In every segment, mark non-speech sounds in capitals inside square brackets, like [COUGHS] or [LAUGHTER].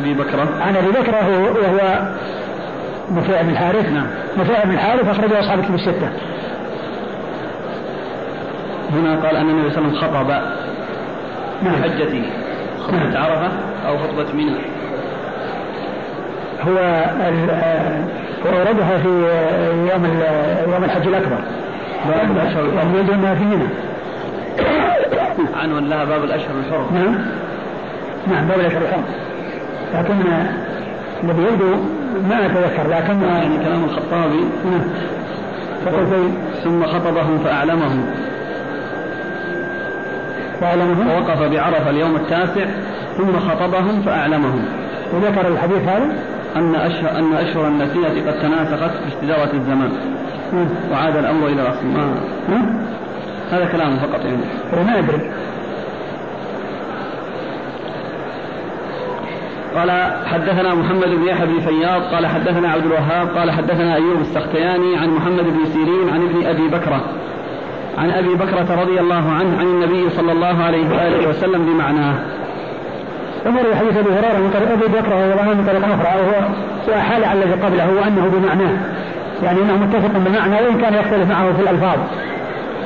أبي بكرة عن أبي بكرة وهو نفيع بن الحارث. نعم. نفيع بن الحارث أخرجه أصحاب الكتب الستة. هنا قال أن النبي صلى الله عليه وسلم خطب نعم. حجته خطبة نعم. عرفة أو خطبة منى. هو وأوردها في يوم يوم الحج الأكبر. باب الأشهر. الحرم. أنها في منى. عنوان لها باب الأشهر الحرم. نعم. نعم باب الأشهر الحرم. لكن الذي يبدو ما أتذكر لكن يعني كلام الخطابي. نعم. في ثم خطبهم فأعلمهم. وأعلمه ووقف بعرفة اليوم التاسع ثم خطبهم فأعلمهم. وذكر الحديث هذا؟ أن أشهر أن أشهر النسية قد تناسخت باستدارة الزمان. نعم. وعاد الأمر إلى الأصل ما نعم. هذا كلامه فقط يعني. وما أدري. قال حدثنا محمد بن يحيى بن فياض قال حدثنا عبد الوهاب قال حدثنا أيوب السختياني عن محمد بن سيرين عن ابن أبي بكرة. عن أبي بكرة رضي الله عنه عن النبي صلى الله عليه وآله وسلم بمعناه. ومر حديث أبي هريرة من طريق أبي بكر رضي الله عنه من طريق أخرى وهو واحال على الذي قبله وأنه بمعناه. يعني إنه متفق بالمعنى وإن كان يختلف معه في الألفاظ.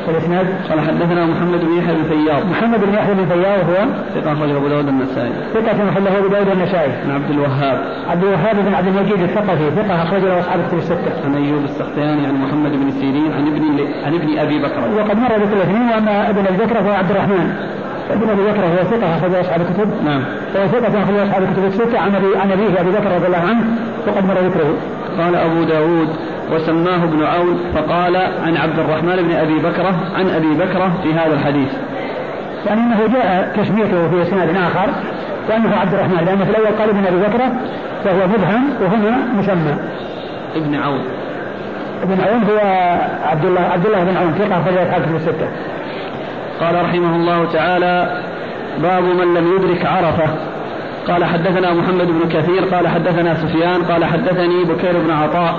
الاسناد قال حدثنا محمد بن يحيى بن فياض. محمد بن يحيى بن فياض هو ثقة أخرجه أبو داود النسائي. ثقة أخرجه أبو داود النسائي. عن عبد الوهاب. عبد الوهاب بن عبد المجيد الثقفي ثقة أخرج له أصحاب الكتب الستة. عن أيوب السختياني عن محمد بن سيرين عن ابن عن ابن أبي بكر. وقد مر ذكر الاثنين وأما ابن أبي بكر فهو عبد الرحمن. ابن أبي بكر هو ثقة أخرج له أصحاب الكتب نعم. وهو ثقة أخرج له أصحاب الكتب الستة عن أبي عن أبيه أبي بكر رضي الله عنه وقد مر ذكره. قال أبو داود وسماه ابن عون فقال عن عبد الرحمن بن أبي بكرة عن أبي بكرة في هذا الحديث. يعني إنه جاء تسميته في إسناد آخر وانه عبد الرحمن لأن في الأول قال ابن أبي بكر وهو مبهم وهنا مسمى. ابن عون. ابن عون هو عبد الله عبد الله بن عون ثقة اخرج أصحاب الكتب الستة. قال رحمه الله تعالى باب من لم يدرك عرفة. قال حدثنا محمد بن كثير قال حدثنا سفيان قال حدثني بكير بن عطاء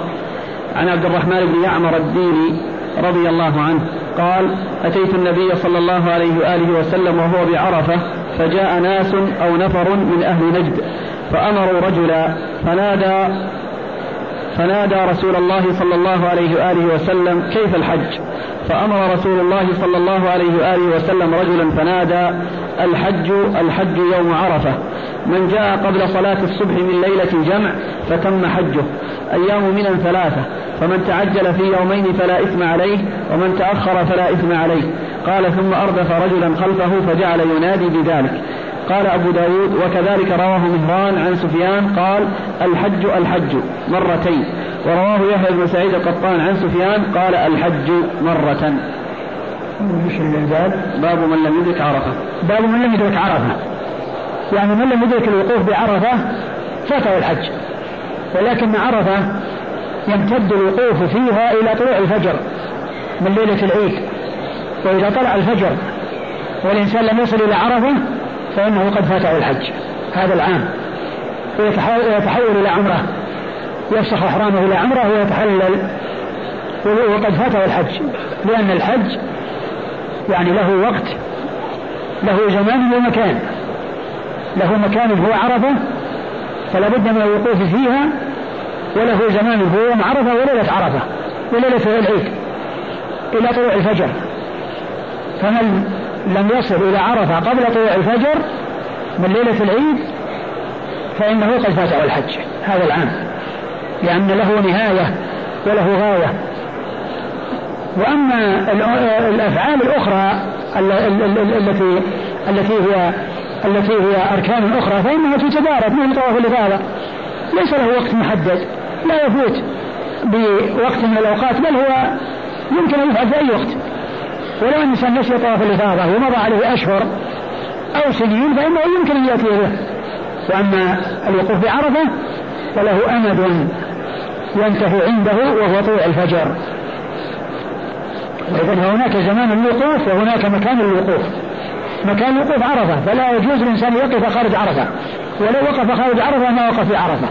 عن عبد الرحمن بن يعمر الديني رضي الله عنه قال أتيت النبي صلى الله عليه وآله وسلم وهو بعرفة فجاء ناس أو نفر من أهل نجد فأمروا رجلا فنادى فنادى رسول الله صلى الله عليه وآله وسلم كيف الحج؟ فأمر رسول الله صلى الله عليه وآله وسلم رجلا فنادى الحج الحج يوم عرفة. من جاء قبل صلاة الصبح من ليلة جمع فتم حجه. أيام من ثلاثة. فمن تعجل في يومين فلا إثم عليه ومن تأخر فلا إثم عليه. قال ثم أردف رجلا خلفه فجعل ينادي بذلك. قال أبو داود وكذلك رواه مهران عن سفيان قال الحج الحج مرتين. ورواه يحيى بن سعيد القطان عن سفيان قال الحج مرة؟ باب من لم يدرك عرفة. باب من لم يدرك عرفة. يعني من لم يدرك الوقوف بعرفة فاته الحج. ولكن عرفة يمتد الوقوف فيها إلى طلوع الفجر من ليلة العيد واذا طلع الفجر. والإنسان لم يصل إلى عرفة فإنه قد فاته الحج. هذا العام. ويتحول, إلى عمرة. يفسخ إحرامه إلى عمرة ويتحلل. وقد فاته الحج. لأن الحج يعني له وقت. له زمان ومكان. له مكان هو عرفة فلا بد من الوقوف فيها. وله زمان هو يوم عرفة وليلة عرفة وليلة العيد إلى طلوع الفجر. فمن لم يصل إلى عرفة قبل طلوع الفجر من ليلة العيد فإنه قد فاته الحج. هذا العام. لأن له نهاية وله غاية. وأما الأفعال الأخرى التي التي هي التي هي أركان أخرى فإنها تتبارك مثل طواف الافاضه ليس له وقت محدد لا يفوت بوقت من الأوقات بل هو يمكن أن يفعل في أي وقت. ولو أن الإنسان نسي طواف الإفاضة ومضى عليه أشهر أو سنين فإنه يمكن أن يأتي به وأما الوقوف بعرفه فله أمد ينتهي عنده وهو طلوع الفجر. وإذا هناك زمان الوقوف وهناك مكان الوقوف. مكان الوقوف عرفة فلا يجوز الإنسان يقف خارج عرفة. ولو وقف خارج عرفة ما وقف في عرفة.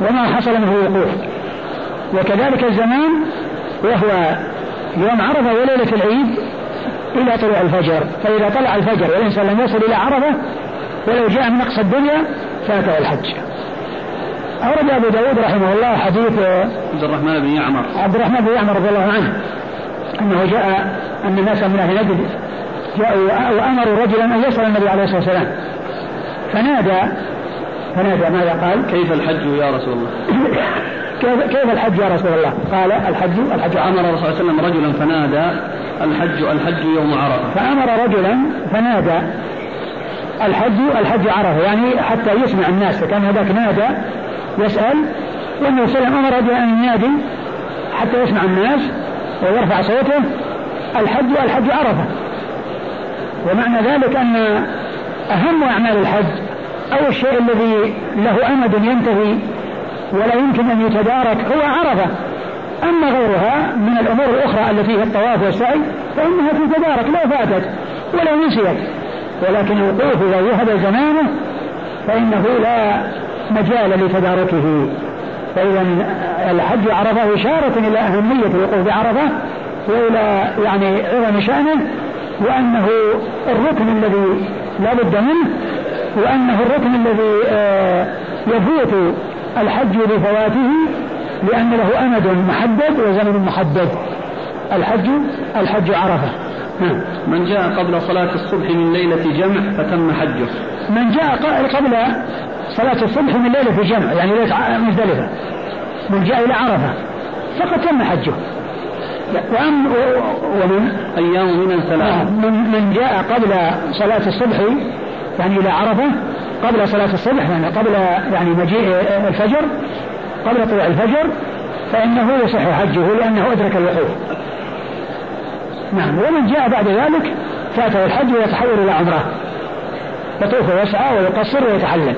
وما حصل منه وقوف وكذلك الزمان وهو يوم عرفة وليلة العيد إلى طلوع الفجر فإذا طلع الفجر والإنسان لم يصل إلى عرفة ولو جاء من أقصى الدنيا فاته الحج أورد أبو داود رحمه الله حديث عبد الرحمن بن يعمر عبد الرحمن بن يعمر رضي الله عنه أنه جاء أن الناس من أهل نجد جاءوا وأمروا رجلا أن يسأل النبي عليه الصلاة والسلام فنادى فنادى ماذا قال؟ كيف الحج يا رسول الله؟ [LAUGHS] كيف كيف الحج يا رسول الله؟ قال الحج الحج. أمر الرسول صلى الله عليه وسلم رجلا فنادى الحج الحج يوم عرفة. فأمر رجلا فنادى الحج الحج عرفة يعني حتى يسمع الناس فكان هذاك نادى يسأل والنبي صلى الله عليه وسلم أمر رجلا أن ينادي حتى يسمع الناس ويرفع صوته الحج الحج عرفة. ومعنى ذلك أن أهم أعمال الحج أو الشيء الذي له أمد ينتهي ولا يمكن أن يتدارك هو عرفة. أما غيرها من الأمور الأخرى التي هي الطواف والسعي فإنها تتدارك لو فاتت ولو نسيت. ولكن الوقوف إذا ذهب زمانه فإنه لا مجال لتداركه. فإذا الحج عرفة إشارة إلى أهمية الوقوف بعرفة وإلى يعني عظم شأنه وأنه الركن الذي لا بد منه وأنه الركن الذي آه، يفوت الحج بفواته لأن له أمد محدد وزمن محدد. الحج الحج عرفة. نعم. من جاء قبل صلاة الصبح من ليلة جمع فتم حجه. من جاء قبل صلاة الصبح من ليلة جمع يعني ليلة مزدلفة. من جاء إلى عرفة فقد تم حجه. وأم ومن؟ أيام من ثلاثة من, من جاء قبل صلاة الصبح يعني إلى عرفة قبل صلاة الصبح يعني قبل يعني مجيء الفجر قبل طلوع الفجر فإنه يصح حجه لأنه أدرك الوقوف. نعم ومن جاء بعد ذلك فاته الحج ويتحول إلى عمرة. يطوف ويسعى ويقصر ويتحلل.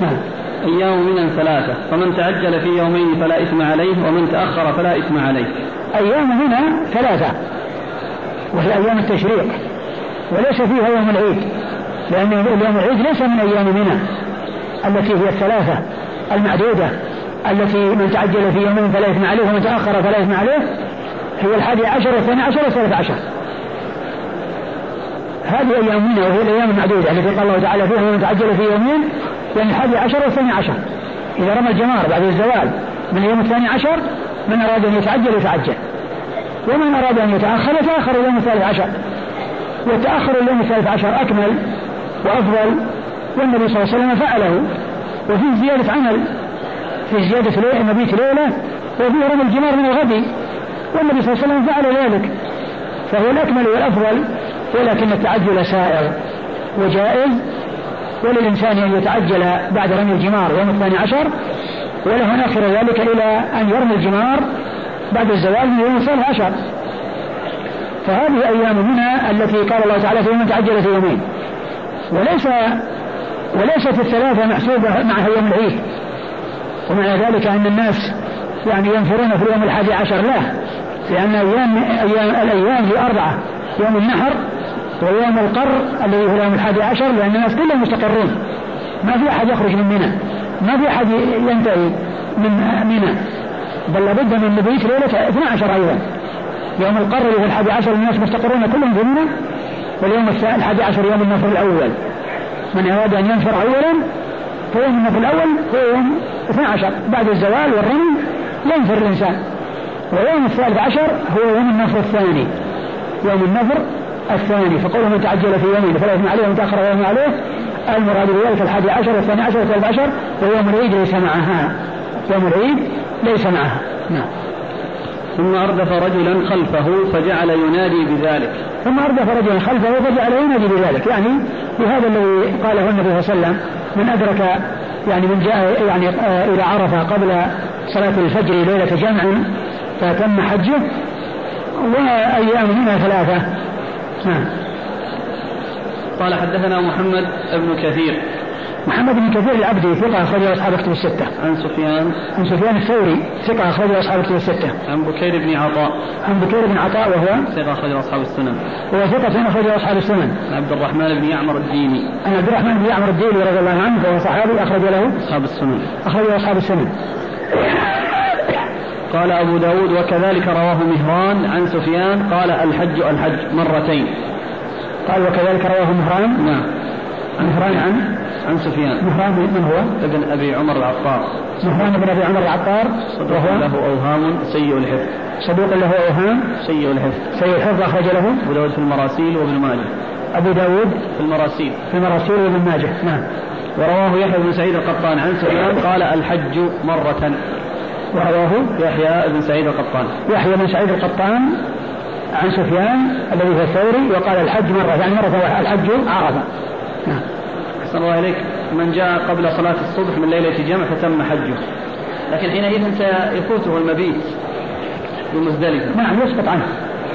نعم. أيام من ثلاثة فمن تعجل في يومين فلا إثم عليه ومن تأخر فلا إثم عليه. أيام منها ثلاثة وهي أيام التشريق وليس فيها يوم العيد. لأن اليوم العيد ليس من أيام منى التي هي الثلاثة المعدودة التي من تعجل في يومين فلا إثم عليه ومن تأخر فلا إثم عليه هي الحادي عشر والثاني عشر والثالث عشر. هذه أيام منى وهي الأيام المعدودة التي قال الله تعالى فيها من تعجل في يومين يعني الحادي عشر والثاني عشر. إذا رمى الجمار بعد الزوال من اليوم الثاني عشر من أراد أن يتعجل يتعجل. ومن أراد أن يتأخر يتأخر اليوم الثالث عشر. والتأخر اليوم الثالث عشر أكمل وأفضل والنبي صلى الله عليه وسلم فعله. وفيه زيادة عمل في زيادة مبيت ليلة وفيه رمي الجمار من الغد. والنبي صلى الله عليه وسلم فعل ذلك. فهو الأكمل والأفضل ولكن التعجل سائر وجائز. وللإنسان أن يتعجل بعد رمي الجمار يوم الثاني عشر. وله أن يؤخر ذلك إلى أن يرمي الجمار بعد الزوال من يوم الثالث عشر. فهذه أيام منى التي قال الله تعالى في من تعجل في يومين. وليس وليست الثلاثة محسوبة معها يوم العيد. ومعنى ذلك أن الناس يعني ينفرون في اليوم الحادي عشر لا لأن أيام, أيام الأيام في أربعة يوم النحر ويوم القر الذي هو اليوم الحادي عشر لأن الناس كلهم مستقرون. ما في أحد يخرج من منى ما في أحد ينتهي من منى. بل لابد من مبيت ليلة 12 أيضا يوم القر اللي هو الحادي عشر الناس مستقرون كلهم في منى واليوم الحادي عشر يوم النفر الأول. من أراد أن ينفر أولا فيوم النفر الأول هو يوم 12 بعد الزوال والرمي ينفر الإنسان. ويوم الثالث عشر هو يوم النفر الثاني. يوم النفر الثاني. فقوله من تعجل في يومين فلا يثم عليه ومن تأخر يوم عليه. المراد بذلك الحادي عشر والثاني عشر والثالث عشر ويوم العيد ليس معها. يوم العيد ليس معها. نعم. ثم أردف رجلا خلفه فجعل ينادي بذلك. ثم أردف رجلا خلفه فجعل ينادي بذلك. يعني بهذا الذي قاله النبي صلى الله عليه وسلم من أدرك يعني من جاء يعني آه، إلى عرفة قبل صلاة الفجر ليلة جمع فتم حجه وأيام منها ثلاثة. نعم. قال حدثنا محمد بن كثير. محمد بن كثير العبدي ثقة أخرجه أصحاب كتب الستة. عن سفيان عن سفيان الثوري ثقة أخرجه أصحاب كتب الستة. عن بكير بن عطاء عن بكير بن عطاء وهو ثقة أخرجه أصحاب السنن. وهو ثقة أخرجه أصحاب السنن. عن عبد الرحمن بن يعمر الديني. عن عبد الرحمن بن يعمر الديني رضي الله عنه وهو صحابي أخرج له أصحاب السنن. أخرجه أصحاب السنن. قال أبو داود وكذلك رواه مهران عن سفيان قال الحج الحج مرتين قال وكذلك رواه مهران نعم مهران عن؟ عن سفيان. مهران من هو؟ ابن أبي عمر العطار. مهران بن أبي عمر العطار. صدوق له أوهام سيء الحفظ. صدوق له أوهام. سيء الحفظ. سيء الحفظ أخرج له؟ ابو داود في المراسيل وابن ماجه. أبو داود في المراسيل. في المراسيل وابن ماجه. نعم. ورواه يحيى بن سعيد القطان عن سفيان قال الحج مرة. ورواه يحيى بن سعيد القطان. يحيى بن سعيد القطان عن سفيان الذي هو الثوري وقال الحج مرة يعني مرة الحج عرفة. نعم. أحسن الله إليك. من جاء قبل صلاة الصبح من ليلة جمع فتم حجه. لكن حينئذ سيفوته المبيت بمزدلفة. نعم يسقط عنه.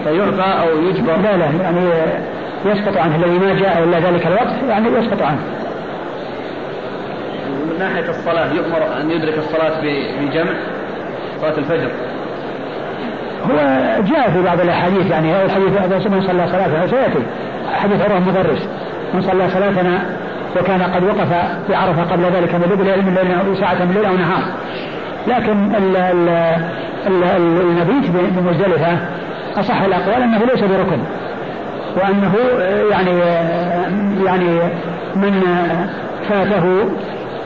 فيعفى أو يجبر. لا لا يعني يسقط عنه. الذي ما جاء إلا ذلك الوقت يعني يسقط عنه. من ناحية الصلاة يؤمر أن يدرك الصلاة بجمع صلاة الفجر. هو جاء في بعض الأحاديث يعني هذا الحديث هذا من صلى صلاته سيأتي. حديث عروه المدرس. من صلى صلاتنا وكان قد وقف في عرفة قبل ذلك من الليل ساعة من الليل أو نهار. لكن ال ال ال المبيت بمزدلفة أصح الأقوال أنه ليس بركن وأنه يعني يعني من فاته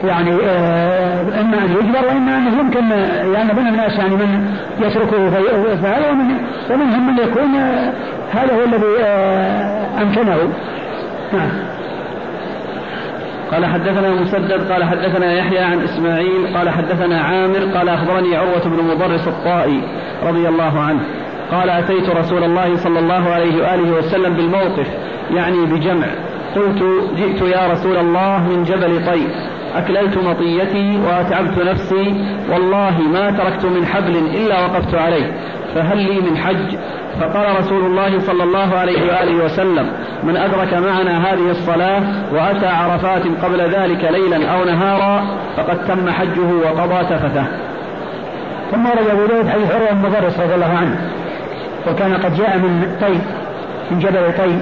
يعني آه، إما أن يجبر وإما أنه يمكن يعني من الناس يعني من يتركه فهذا ومن ومنهم من يكون آه، هذا هو الذي آه، أمكنه. قال حدثنا مسدد قال حدثنا يحيى عن إسماعيل قال حدثنا عامر قال أخبرني عروة بن مضرس الطائي رضي الله عنه. قال أتيت رسول الله صلى الله عليه وآله وسلم بالموقف يعني بجمع. قلت جئت يا رسول الله من جبل طي أكللت مطيتي وأتعبت نفسي والله ما تركت من حبل إلا وقفت عليه فهل لي من حج؟ فقال رسول الله صلى الله عليه وآله وسلم من أدرك معنا هذه الصلاة وأتى عرفات قبل ذلك ليلا أو نهارا فقد تم حجه وقضى تفته ثم ورد أبو داود حديث عروة المدرس رضي الله عنه وكان قد جاء من طي من جبل طي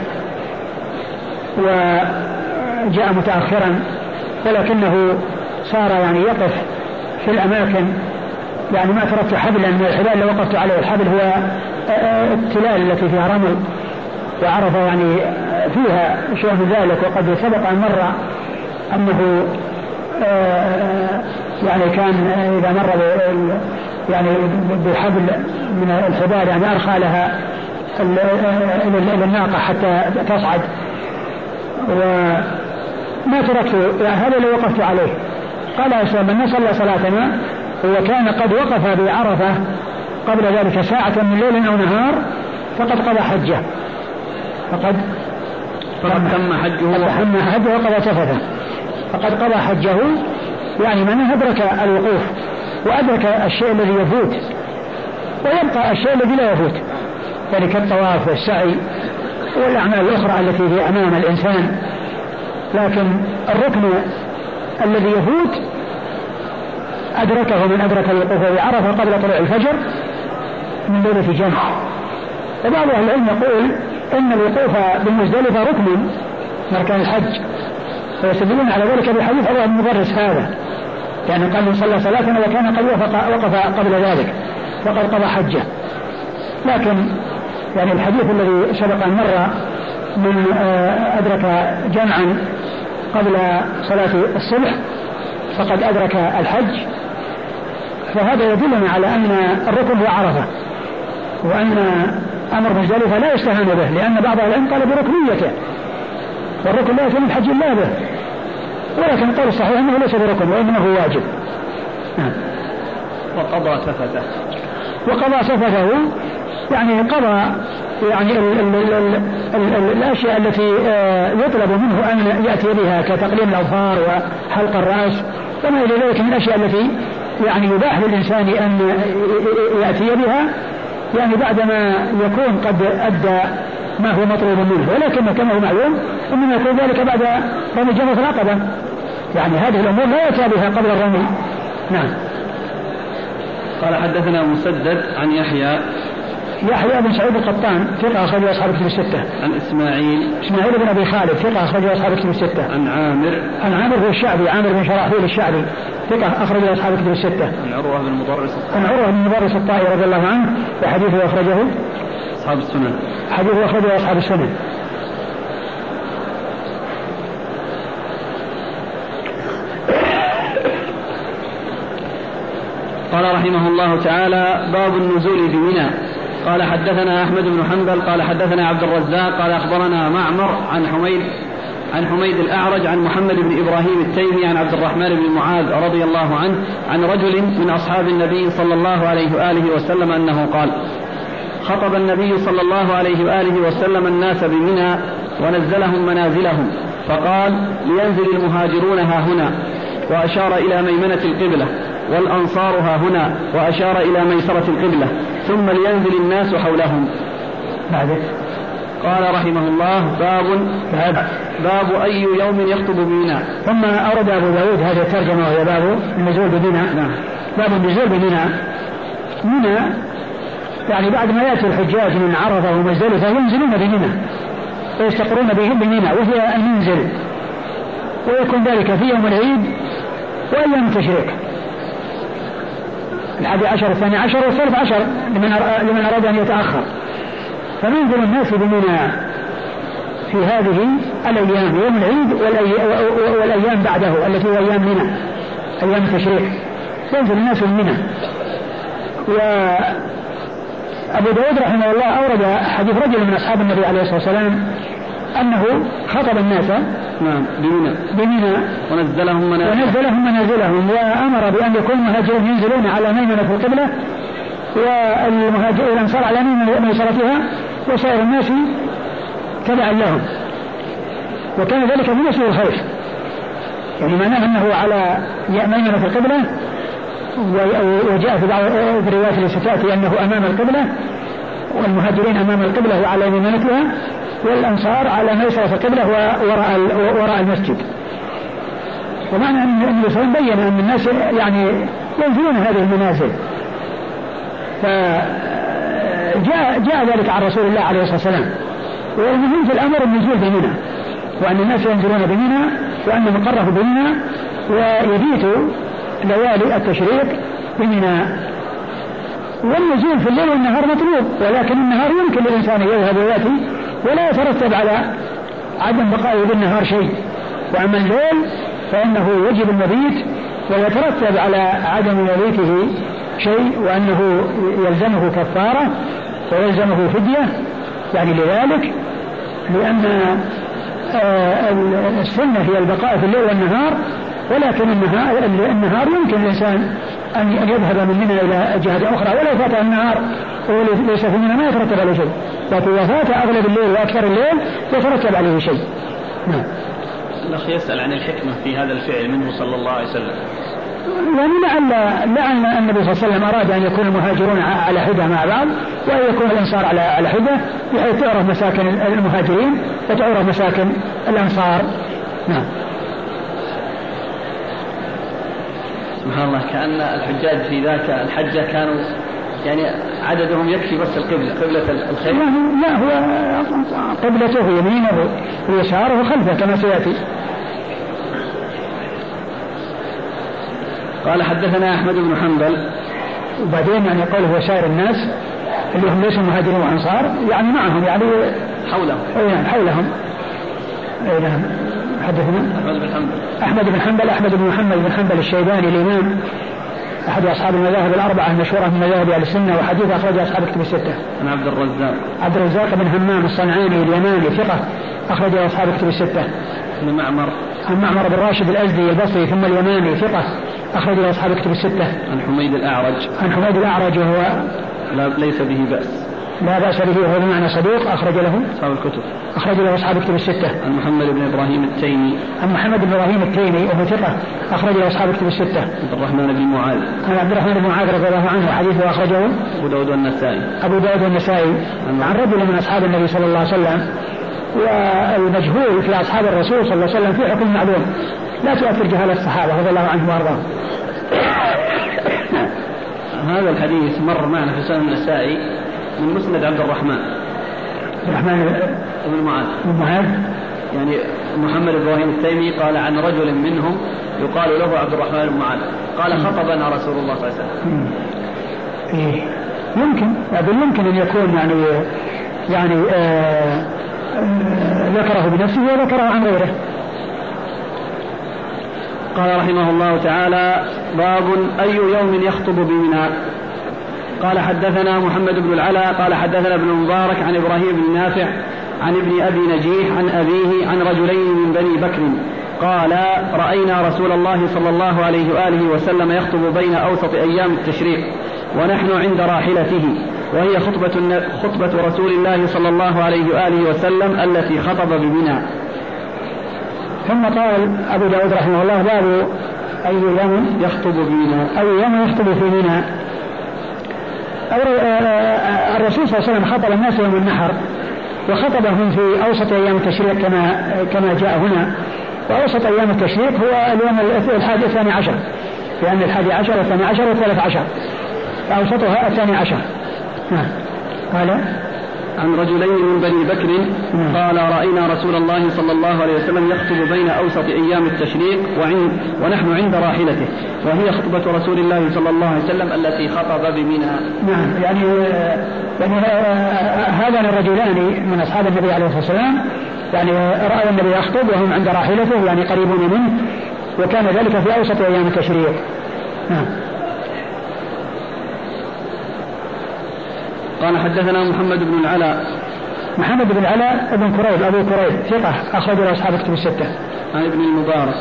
وجاء متأخرا ولكنه صار يعني يقف في الأماكن يعني ما تركت حبلا من الحبال اللي وقفت عليه الحبل هو التلال التي فيها رمل وعرف يعني فيها شيء من ذلك وقد سبق أن مر أنه يعني كان إذا مر يعني بحبل من الحبال يعني أرخى لها إلى الناقة حتى تصعد. وما تركت يعني هذا اللي وقفت عليه. قال عليه من صلى صلاتنا هو كان قد وقف بعرفة قبل ذلك ساعة من ليل أو نهار فقد قضى حجه. فقد فقد تم حجه. تم حجه وقضى سفره. فقد قضى حجه يعني من أدرك الوقوف وأدرك الشيء الذي يفوت ويبقى الشيء الذي لا يفوت. يعني كالطواف والسعي والأعمال الأخرى التي هي أمام الإنسان. لكن الركن الذي يفوت أدركه من أدرك الوقوف بعرفة قبل طلوع الفجر من ليلة جمع. وبعض أهل العلم يقول إن الوقوف بالمزدلفة ركن من أركان الحج. ويستدلون على ذلك بحديث عروة المدرس هذا. يعني قال من صلى صلاة وكان قد وقف قبل ذلك فقد قضى حجه. لكن يعني الحديث الذي سبق أن مر من آه، أدرك جمعا قبل صلاة الصبح فقد أدرك الحج. فهذا يدلنا على أن الركن هو عرفة. وأن أمر مزدلفة لا يستهان به لأن بعض العلم قال بركنيته. والركن لا يتم الحج إلا به. ولكن القول الصحيح أنه ليس بركن وإنما هو واجب. نعم. وقضى سفته. وقضى سفته. يعني قضى يعني ال ال ال ال ال الأشياء التي آه، يطلب منه أن يأتي بها كتقليم الأظفار وحلق الرأس وما إلى ذلك من الأشياء التي يعني يباح للإنسان أن يأتي بها. يعني بعدما يكون قد أدى ما هو مطلوب منه ولكن كما هو معلوم إنما يكون ذلك بعد رمي جمره العقبة. يعني هذه الأمور لا ياتى بها قبل الرمي. نعم. قال حدثنا مسدد عن يحيى يحيى بن سعيد القطان ثقة أخرجه أصحاب كتب الستة. عن إسماعيل إسماعيل بن أبي خالد ثقة أخرجه أصحاب كتب الستة. عن عامر عن عامر بن الشعبي عامر بن شراحيل الشعبي ثقة أخرجه أصحاب كتب الستة. عن عروة بن مضرس عن عروة بن مضرس الطائي رضي الله عنه وحديثه أخرجه أصحاب السنن حديثه أخرجه أصحاب السنن. قال رحمه الله تعالى باب النزول بمنى قال حدثنا أحمد بن حنبل قال حدثنا عبد الرزاق قال أخبرنا معمر عن حميد عن حميد الأعرج عن محمد بن إبراهيم التيمي عن عبد الرحمن بن معاذ رضي الله عنه عن رجل من أصحاب النبي صلى الله عليه وآله وسلم أنه قال خطب النبي صلى الله عليه وآله وسلم الناس بمنى ونزلهم منازلهم فقال لينزل المهاجرون ها هنا وأشار إلى ميمنة القبلة والأنصار ها هنا وأشار إلى ميسرة القبلة. ثم لينزل الناس حولهم. بعد قال رحمه الله باب باب باب أي يوم يخطب بمنى ثم أورد أبو داود هذه الترجمة وهي باب النزول بمنى نعم. باب النزول بمنى منى يعني بعد ما يأتي الحجاج من عرفة ومزدلفة ينزلون بمنى. ويستقرون بهم؟ بمنى وهي المنزل. ويكون ذلك في يوم العيد وأيام التشريق. الحادي عشر الثاني عشر والثالث عشر لمن لمن أراد أن يتأخر. فمنزل الناس بمنى في هذه الأيام يوم العيد والأيام بعده التي هي أيام منى أيام التشريق ينزل الناس من منى. وأبو داود رحمه الله أورد حديث رجل من أصحاب النبي عليه الصلاة والسلام أنه خطب الناس. نعم بمنى. بمنى. ونزلهم منازل. ونزلهم منازلهم وأمر بأن يكون المهاجرون ينزلون على ميمنة القبلة والمهاجر الأنصار على ميسرتها وسائر الناس تبعا لهم. وكان ذلك في نسل الخوف. يعني معناه أنه على ميمنة القبلة وجاء في بعض الروايات التي تأتي أنه أمام القبلة والمهاجرين أمام القبلة وعلى يمينتها والأنصار على ميسرة القبلة وراء وراء المسجد. ومعنى أن النبي صلى الله عليه وسلم بين أن الناس يعني ينزلون هذه المنازل. فجاء جاء ذلك عن رسول الله عليه الصلاة والسلام. والمهم في الأمر النزول بمنى وأن الناس ينزلون بمنى وأن مقره بمنى ويبيت ليالي التشريق بمنى. والنزول في الليل والنهار مطلوب ولكن النهار يمكن للإنسان يذهب ويأتي ولا يترتب على عدم بقائه بالنهار شيء. وأما الليل فإنه يجب المبيت ويترتب على عدم مبيته شيء وأنه يلزمه كفارة ويلزمه فدية يعني لذلك لأن آه، السنة هي البقاء في الليل والنهار ولكن النهار, النهار يمكن الإنسان أن يذهب من منى إلى جهة أخرى ولو فات النهار وليس في منى ما يترتب عليه شيء. لكن إذا فات أغلب الليل وأكثر الليل يترتب عليه شيء. نعم. الأخ يسأل عن الحكمة في هذا الفعل منه صلى الله عليه وسلم. يعني لعل لعل النبي صلى الله عليه وسلم أراد أن يكون المهاجرون على حدة مع بعض وأن يكون الأنصار على على حدة بحيث تعرف مساكن المهاجرين وتعرف مساكن الأنصار. نعم. سبحان الله كأن الحجاج في ذاك الحجة كانوا يعني عددهم يكفي بس القبلة قبلة الخير. لا هو قبلته يمينه ويساره خلفه كما سيأتي. قال حدثنا أحمد بن حنبل. وبعدين يعني قوله وسائر الناس اللي هم ليسوا مهاجرين وأنصار يعني معهم يعني حولهم. أي نعم حولهم. أي نعم. حدثنا أحمد بن حنبل أحمد بن حنبل أحمد بن محمد بن حنبل الشيباني الإمام أحد أصحاب المذاهب الأربعة المشهورة من مذاهب أهل السنة وحديث أخرج أصحاب الكتب الستة. عن عبد الرزاق. عبد الرزاق بن همام الصنعاني اليماني ثقة أخرج أصحاب الكتب الستة. عن معمر. عن معمر بن راشد الأزدي البصري ثم اليماني ثقة أخرج أصحاب الكتب الستة. عن حميد الأعرج. عن حميد الأعرج وهو لا ليس به بأس. لا بأس به وهو بمعنى صدوق أخرج له أصحاب الكتب. أخرج له أصحاب الكتب الستة. عن محمد بن إبراهيم التيمي. عن محمد بن إبراهيم التيمي وهو ثقة أخرج له أصحاب الكتب الستة. عبد الرحمن بن معاذ. عن عبد الرحمن بن معاذ رضي الله عنه حديثه أخرجه. أبو داود والنسائي. أبو داود والنسائي. عن رجل من أصحاب النبي صلى الله عليه وسلم والمجهول في أصحاب الرسول صلى الله عليه وسلم في حكم معلوم. لا تؤثر جهالة الصحابة رضي الله عنهم وأرضاهم. [COUGHS] هذا الحديث مر معنا في سنن النسائي. من مسند عبد الرحمن. عبد الرحمن بن معاذ. بن معاذ. يعني محمد إبراهيم التيمي قال عن رجل منهم يقال له عبد الرحمن بن معاذ. قال خطبنا رسول الله صلى الله عليه وسلم. إيه. يمكن. يعني يمكن أن يكون يعني يعني آه ذكره بنفسه وذكره عن غيره. قال رحمه الله تعالى باب أي يوم يخطب بمنى. قال حدثنا محمد بن العلاء قال حدثنا ابن المبارك عن إبراهيم بن نافع عن ابن أبي نجيح عن أبيه عن رجلين من بني بكر. قال رأينا رسول الله صلى الله عليه وآله وسلم يخطب بين أوسط أيام التشريق ونحن عند راحلته وهي خطبة, خطبة رسول الله صلى الله عليه وآله وسلم التي خطب بمنى. ثم قال أبو داود رحمه الله باب أي يوم يخطب بمنى؟ أي يوم يخطب في منى؟ الرسول صلى الله عليه وسلم خطب الناس يوم النحر وخطبهم في أوسط أيام التشريق كما كما جاء هنا. وأوسط أيام التشريق هو اليوم الحادي الثاني عشر لأن الحادي عشر والثاني عشر والثالث عشر. فأوسطها الثاني عشر. نعم. قال عن رجلين من بني بكر. قال رأينا رسول الله صلى الله عليه وسلم يخطب بين أوسط أيام التشريق وعند ونحن عند راحلته وهي خطبة رسول الله صلى الله عليه وسلم التي خطب بمنى. نعم يعني يعني هذان الرجلان من أصحاب النبي عليه الصلاة والسلام يعني رأوا النبي يخطب وهم عند راحلته يعني قريبون منه وكان ذلك في أوسط أيام التشريق. نعم. قال حدثنا محمد بن العلاء محمد بن العلاء بن كريب أبو كريب ثقة أخرج له أصحاب كتب الستة عن ابن المبارك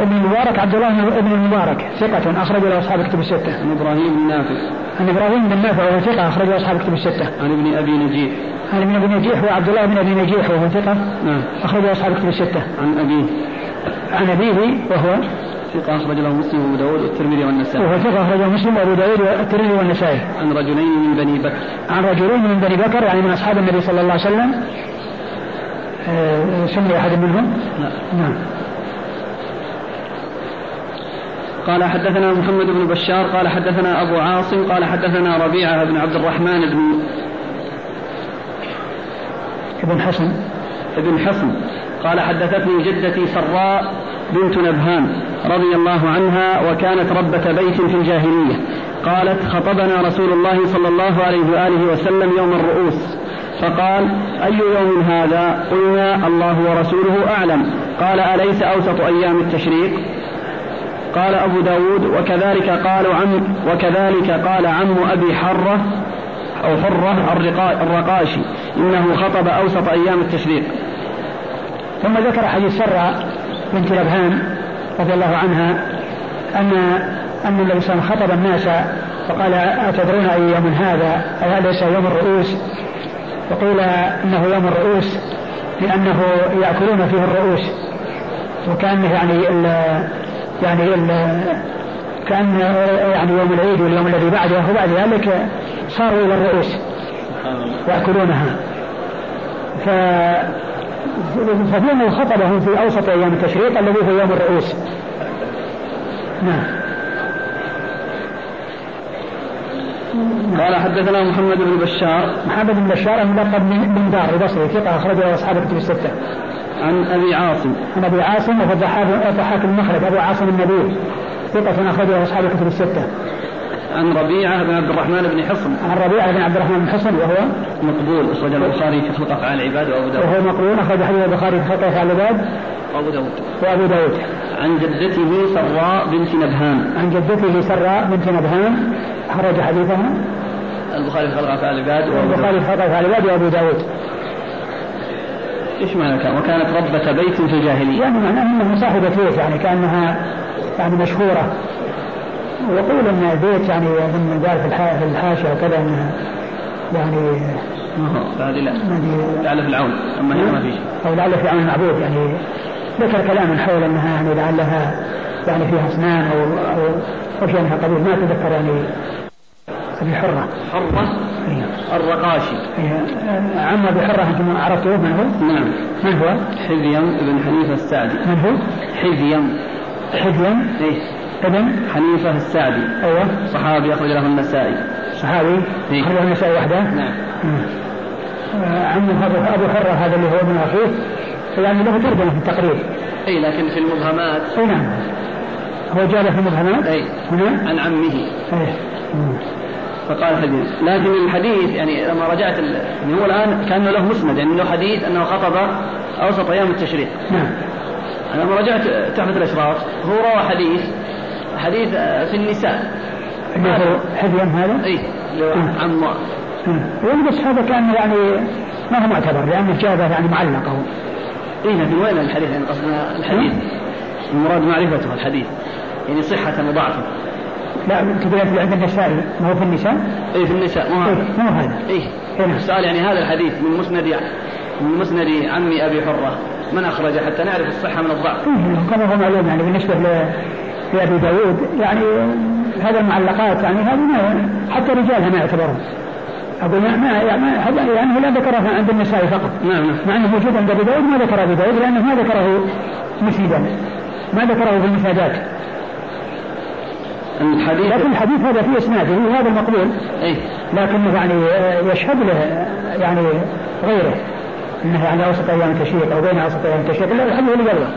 ابن المبارك عبد الله بن المبارك ثقة أخرج له أصحاب كتب الستة. عن إبراهيم بن نافع. عن إبراهيم بن نافع وهو ثقة أخرج له أصحاب كتب الستة. عن ابن أبي نجيح. عن ابن أبي نجيح وعبد الله بن أبي نجيح وهو ثقة. نعم. أخرج له أصحاب كتب الستة. عن أبيه. عن أبيه وهو ثقة أخرج له مسلم وأبو داود والترمذي والنسائي. وهو ثقة أخرجه مسلم وأبو داود والترمذي والنسائي. عن رجلين من بني بكر. عن رجلين من بني بكر يعني من أصحاب النبي صلى الله عليه وسلم. آه، سمي أحد منهم؟ لا. نعم. قال حدثنا محمد بن بشار قال حدثنا أبو عاصم قال حدثنا ربيعة بن عبد الرحمن بن ابن حسن ابن حسن قال حدثتني جدتي سراء بنت نبهان رضي الله عنها وكانت ربة بيت في الجاهلية. قالت خطبنا رسول الله صلى الله عليه وآله وسلم يوم الرؤوس. فقال أي يوم هذا؟ قلنا الله ورسوله أعلم. قال أليس أوسط أيام التشريق؟ قال أبو داود وكذلك قال عم وكذلك قال عم أبي حرة أو حرة الرقاشي إنه خطب أوسط أيام التشريق. ثم ذكر حديث سرة بنت لبهان رضي الله عنها أن أن النبي صلى الله عليه وسلم خطب الناس فقال أتدرون أي يوم هذا؟ أليس يوم الرؤوس؟ وقيل إنه يوم الرؤوس لأنه يأكلون فيه الرؤوس. وكأنه يعني يعني كأن يعني يوم العيد واليوم الذي بعده وبعد ذلك صاروا إلى الرؤوس يأكلونها ف ففيما خطبهم في أوسط أيام التشريق الذي هو يوم الرؤوس. نعم. قال حدثنا محمد بن بشار. محمد بن بشار الملقب بن دار البصري ثقة أخرجه أصحاب الكتب الستة. عن أبي عاصم. عن أبي عاصم وهو الضحاك المخرج أبو عاصم النبي ثقة أخرجه أصحاب الكتب الستة. عن ربيعة بن عبد الرحمن بن حصن. عن ربيعة بن عبد الرحمن بن حصن وهو مقبول أخرج البخاري في خلق أفعال العباد وأبو داود. وهو مقبول أخرج حديث البخاري في خلق أفعال العباد وأبو داود. وأبو داود. عن جدته سراء بنت نبهان. عن جدته سراء بنت نبهان. أخرج حديثها. البخاري في خلق أفعال العباد البخاري في خلق أفعال العباد وأبو داود. إيش معنى كان وكانت ربة بيت في الجاهلية. يعني معناه إنها صاحبة بيت يعني كأنها يعني مشهورة. ويقول إن البيت يعني من قال في الحاشية وكذا انها يعني هذه لا. يعني لعل في العون أما هنا ما في أو لعل في عون المعبود يعني ذكر كلاما حول إنها يعني لعلها يعني فيها أسنان أو أو أو شيء من القبيل ما اتذكر يعني ابي حرة. حرة؟ إيه. الرقاشي. إيه. عم أبي حرة أنتم عرفتوه؟ من هو؟ نعم. من هو؟ حذيم بن حنيفه السعدي. من هو؟ حذيم. حذيم؟ إيه. ابن حنيفة السعدي. أيوه. صحابي أخرج له النسائي. صحابي؟ إيه. أخرج له النسائي وحده؟ نعم. آه، عمه ابو حرة هذا اللي هو ابن أخيه. يعني له ترجمة في التقريب اي لكن في المبهمات. أي نعم. هو جاء في المبهمات؟ اي هنا؟ عن عمه. مم. فقال حديث. لكن الحديث يعني لما رجعت ال... يعني هو الآن كان له مسند يعني له حديث أنه خطب أوسط أيام التشريق. نعم. أنا لما رجعت تحفة الأشراف هو روى حديث حديث في النساء. حذيا هذا؟ اي عن يعني بس هذا كان يعني ما هو معتبر لأنه جابه يعني معلقة. اي لكن وين الحديث؟ يعني قصدنا الحديث. المراد معرفته الحديث. يعني صحة وضعفه لا تقول انت عند النسائي ما هو في النساء؟ اي في النساء مو هذا. مو هذا اي السؤال يعني هذا الحديث من مسند من مسند عمي أبي حرة. من أخرجه؟ حتى نعرف الصحة من الضعف. إيه كما هو معلوم يعني بالنسبة لابي داود يعني هذا المعلقات يعني هذه ما حتى رجالها ما يعتبرون. أقول ما ما يعني, يعني لا ذكرها عند النسائي فقط. نعم نعم. مع إنه موجود عند أبي داود ما ذكر أبي داود لأنه ما ذكره مسندا. ما ذكره في المسندات. الحديث لكن الحديث هذا في إسناده وهذا المقبول اي لكنه يعني يشهد له يعني غيره إنه يعني أوسط أيام التشريق أو بين أوسط أيام التشريق لا الحديث اللي قبله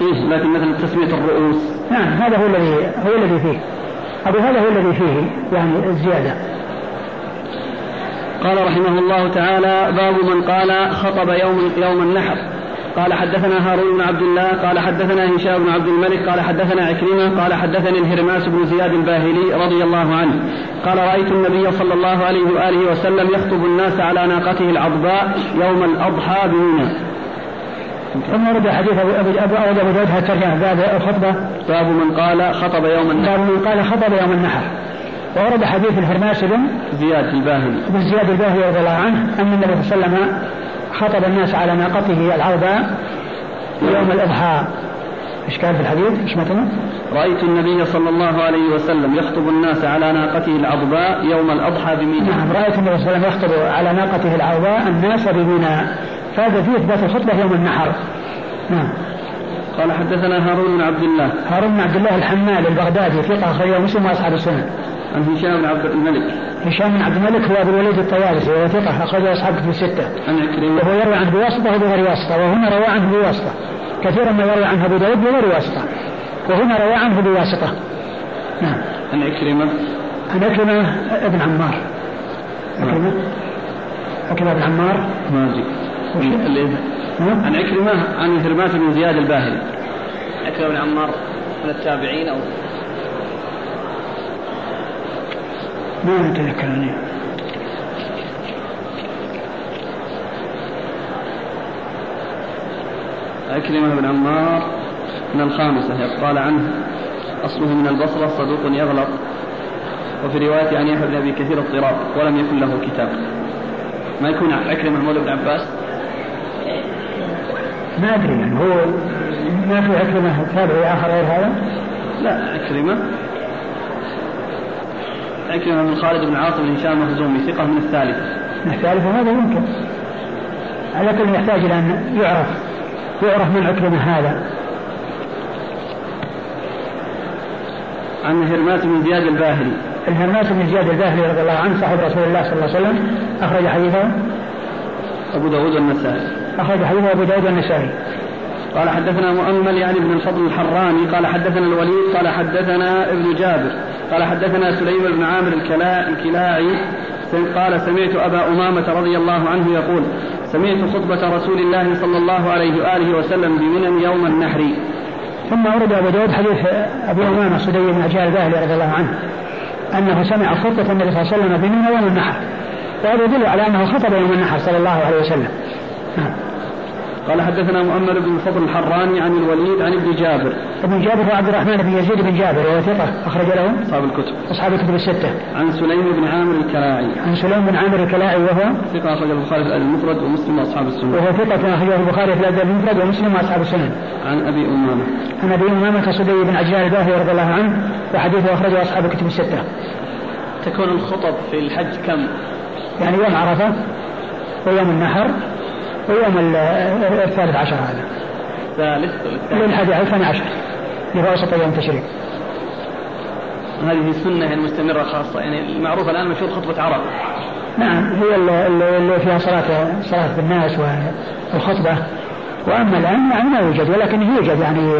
إيه لكن مثلا تسمية الرؤوس. نعم هذا هو الذي هو الذي فيه. أبو هذا هو الذي فيه يعني الزيادة. قال رحمه الله تعالى باب من قال خطب يوم يوم النحر. قال حدثنا هارون بن عبد الله قال حدثنا هشام بن عبد الملك قال حدثنا عكرمة قال حدثني الهرماس بن زياد الباهلي رضي الله عنه. قال رأيت النبي صلى الله عليه وآله وسلم يخطب الناس على ناقته العضباء يوم الأضحى بمنى. ثم ورد حديث ابو ابو ابو, داود هالترجمه باب الخطبة باب من قال خطب يوم النحر باب من قال خطب يوم النحر وورد حديث الهرماس بن زياد الباهلي بن زياد الباهلي رضي الله عنه أن النبي صلى الله عليه وسلم خطب الناس على ناقته العرباء يوم الأضحى إيش كان في الحديث؟ إيش متنه؟ رأيت النبي صلى الله عليه وسلم يخطب الناس على ناقته العضباء يوم الأضحى بميناء. نعم رأيت النبي صلى الله عليه وسلم يخطب على ناقته العضباء الناس بميناء. فهذا فيه إثبات الخطبة يوم النحر. نعم. قال حدثنا هارون بن عبد الله. هارون بن عبد الله الحمال البغدادي ثقة أخرجه مسلم وأصحاب السنن. عن هشام بن عبد الملك. هشام بن عبد الملك هو أبو الوليد الطيالسي وهو ثقة أخرجه أصحاب كتب الستة. عن عكرمة. وهو يروي عنه بواسطة وبغير واسطة. وهنا روى عنه بواسطة. كثيرا ما يروي عنه أبو داود بغير واسطة. وهنا روى عنه بواسطة. نعم. عن عكرمة. عن عكرمة ابن عمار. عكرمة. عكرمة بن عمار. ما ادري عن عكرمه عن هرمات بن زياد الباهلي. عكرمه بن عمار من التابعين أو ما أتذكر أنا عكرمة بن عمار من الخامسة قال عنه أصله من البصرة صدوق يغلط وفي رواية عن يحيى بن أبي كثير اضطراب ولم يكن له كتاب. ما يكون عكرمة مولى بن عباس؟ ما أدري يعني هو ما في عكرمة تابعي آخر غير هذا؟ لا عكرمة عكرمة بن خالد بن عاصم بن هشام المخزومي ثقة من الثالثة من الثالثة هذا يمكن. على كل يحتاج إلى أن يعرف يعرف من عكرمة هذا. عن هرمات بن زياد الباهلي. الهرمات بن زياد الباهلي رضي الله عنه صاحب رسول الله صلى الله عليه وسلم أخرج حديثه. أبو داود والنسائي أخرج حديثه أبو داود والنسائي. قال حدثنا مؤمل يعني ابن الفضل الحراني قال حدثنا الوليد قال حدثنا ابن جابر قال حدثنا سليم بن عامر الكلاعي قال سمعت أبا أمامة رضي الله عنه يقول سمعت خطبة رسول الله صلى الله عليه وآله وسلم بمنى يوم النحر. ثم ورد أبو داود حديث أبي أمامة صدي بن عجال الباهلي رضي الله عنه أنه سمع خطبة النبي صلى الله عليه وسلم بمنى يوم النحر. وهذا يدل على أنه خطب يوم النحر صلى الله عليه وسلم. [LAUGHS] قال حدثنا مؤمل بن الفضل الحراني عن الوليد عن ابن جابر. ابن جابر هو عبد الرحمن بن يزيد بن جابر وهو ثقة أخرج له أصحاب الكتب. أصحاب الكتب الستة. عن سليم بن عامر الكلاعي. عن سليم بن عامر الكلاعي وهو ثقة أخرج البخاري في الأدب المفرد ومسلم وأصحاب السنن. وهو ثقة أخرجه البخاري في الأدب المفرد ومسلم وأصحاب السنن. عن أبي أمامة. عن أبي أمامة صدي بن عجلان الباهلي رضي الله عنه وحديثه أخرجه أصحاب الكتب الستة. تكون الخطب في الحج كم؟ يعني يوم عرفة ويوم النحر. ويوم الثالث عشر هذا. الثالث للحادي الثاني عشر اللي هو وسط يوم التشريق. هذه سنة يعني مستمرة خاصة يعني المعروف الآن مشهور خطبة عرب. نعم هي اللي فيها صلاة صلاة بالناس والخطبة. وأما الآن يعني ما يوجد ولكن يوجد يعني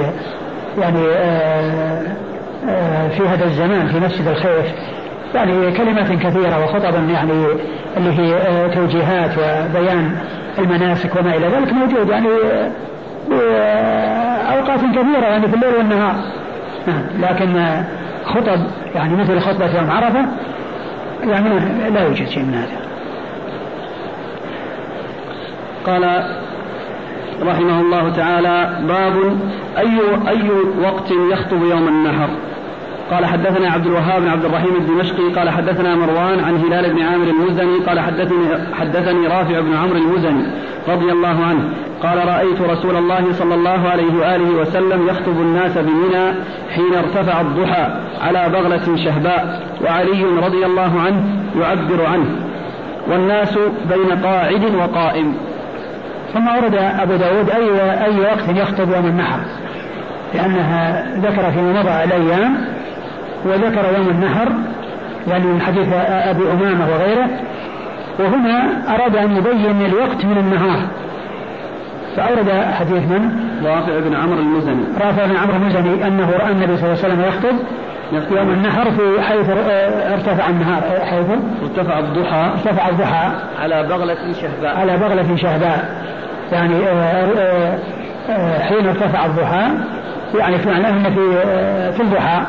يعني آه، آه، في هذا الزمان في مسجد الخيف. يعني كلمات كثيرة وخطبا يعني اللي هي آه، توجيهات وبيان المناسك وما إلى ذلك موجود يعني خطبات كثيرة يعني في الليل والنهار. نعم لكن خطب يعني مثل خطبة يوم عرفة يعني لا يوجد شيء من هذا. قال رحمه الله تعالى باب أي أي وقت يخطب يوم النحر قال حدثنا عبد الوهاب بن عبد الرحيم الدمشقي قال حدثنا مروان عن هلال بن عامر المزني قال حدثني حدثني رافع بن عمرو المزني رضي الله عنه قال رأيت رسول الله صلى الله عليه وآله وسلم يخطب الناس بمنى حين ارتفع الضحى على بغلة شهباء وعلي رضي الله عنه يعبر عنه والناس بين قاعد وقائم. ثم ورد أبو داود أي, أي وقت يخطب يوم النحر؟ لأنها ذكر فيما مضى الأيام وذكر يوم النحر يعني من حديث أبي أمامة وغيره وهنا أراد أن يبين الوقت من النهار. فأورد حديث من؟ رافع بن عمرو المزني. رافع بن عمرو المزني أنه رأى النبي صلى الله عليه وسلم يخطب يوم النحر في حيث ارتفع النهار حيث؟ ارتفع الضحى. ارتفع الضحى. على بغلة شهباء. على بغلة شهباء. يعني آه، آه، آه، حين ارتفع الضحى يعني في معناه انه في في الضحى.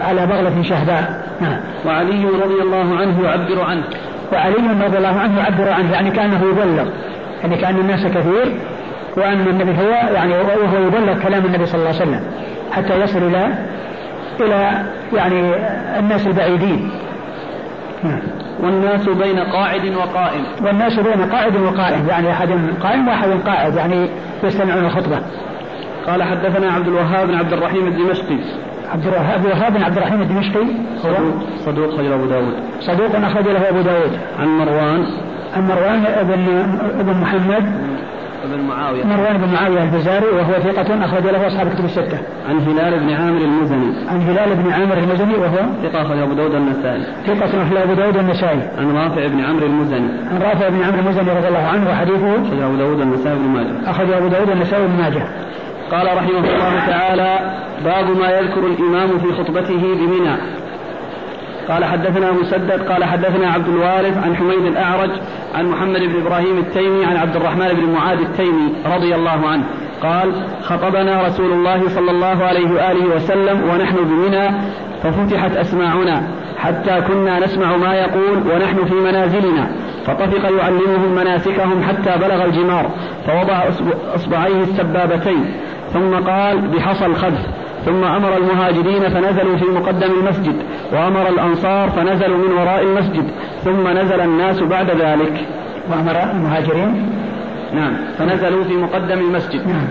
على بغلة شهباء. نعم. وعلي رضي الله عنه يعبر عنه. وعلي رضي الله عنه يعبر عنه يعني كأنه يبلغ. يعني كأن الناس كثير وأن النبي هو يعني وهو يبلغ كلام النبي صلى الله عليه وسلم حتى يصل إلى إلى يعني الناس البعيدين. نعم. والناس بين قاعد وقائم. والناس بين قاعد وقائم يعني أحد قائم وأحد قاعد يعني يستمعون الخطبة. قال حدثنا عبد الوهاب بن عبد الرحيم الدمشقي. عبد الوهاب بن عبد الرحيم الدمشقي صدوق صدوق أبو داود صدوق أخرج له أبو داود عن مروان عن مروان بن ابن محمد بن معاوية مروان بن معاوية الفزاري وهو ثقة أخرج له أصحاب الكتب الستة. عن هلال بن عامر المزني. عن هلال بن عامر المزني وهو ثقة أخرج أبو داود النسائي. ثقة أخرج أبو داود النسائي. عن رافع بن عمرو المزني. عن رافع بن عمرو المزني رضي الله عنه وحديثه أخرج أبو داود النسائي بن ماجه. أخرج أبو داود النسائي بن ماجه. قال رحمه الله تعالى باب ما يذكر الإمام في خطبته بمنى. قال حدثنا مسدد قال حدثنا عبد الوارث عن حميد الأعرج عن محمد بن إبراهيم التيمي عن عبد الرحمن بن معاذ التيمي رضي الله عنه. قال خطبنا رسول الله صلى الله عليه وآله وسلم ونحن بمنى ففتحت أسماعنا حتى كنا نسمع ما يقول ونحن في منازلنا. فطفق يعلمهم مناسكهم حتى بلغ الجمار فوضع أصبعيه السبابتين. ثم قال بحصى الخذف ثم أمر المهاجرين فنزلوا في مقدم المسجد وأمر الأنصار فنزلوا من وراء المسجد ثم نزل الناس بعد ذلك. وأمر المهاجرين؟ نعم فنزلوا في مقدم المسجد. نعم.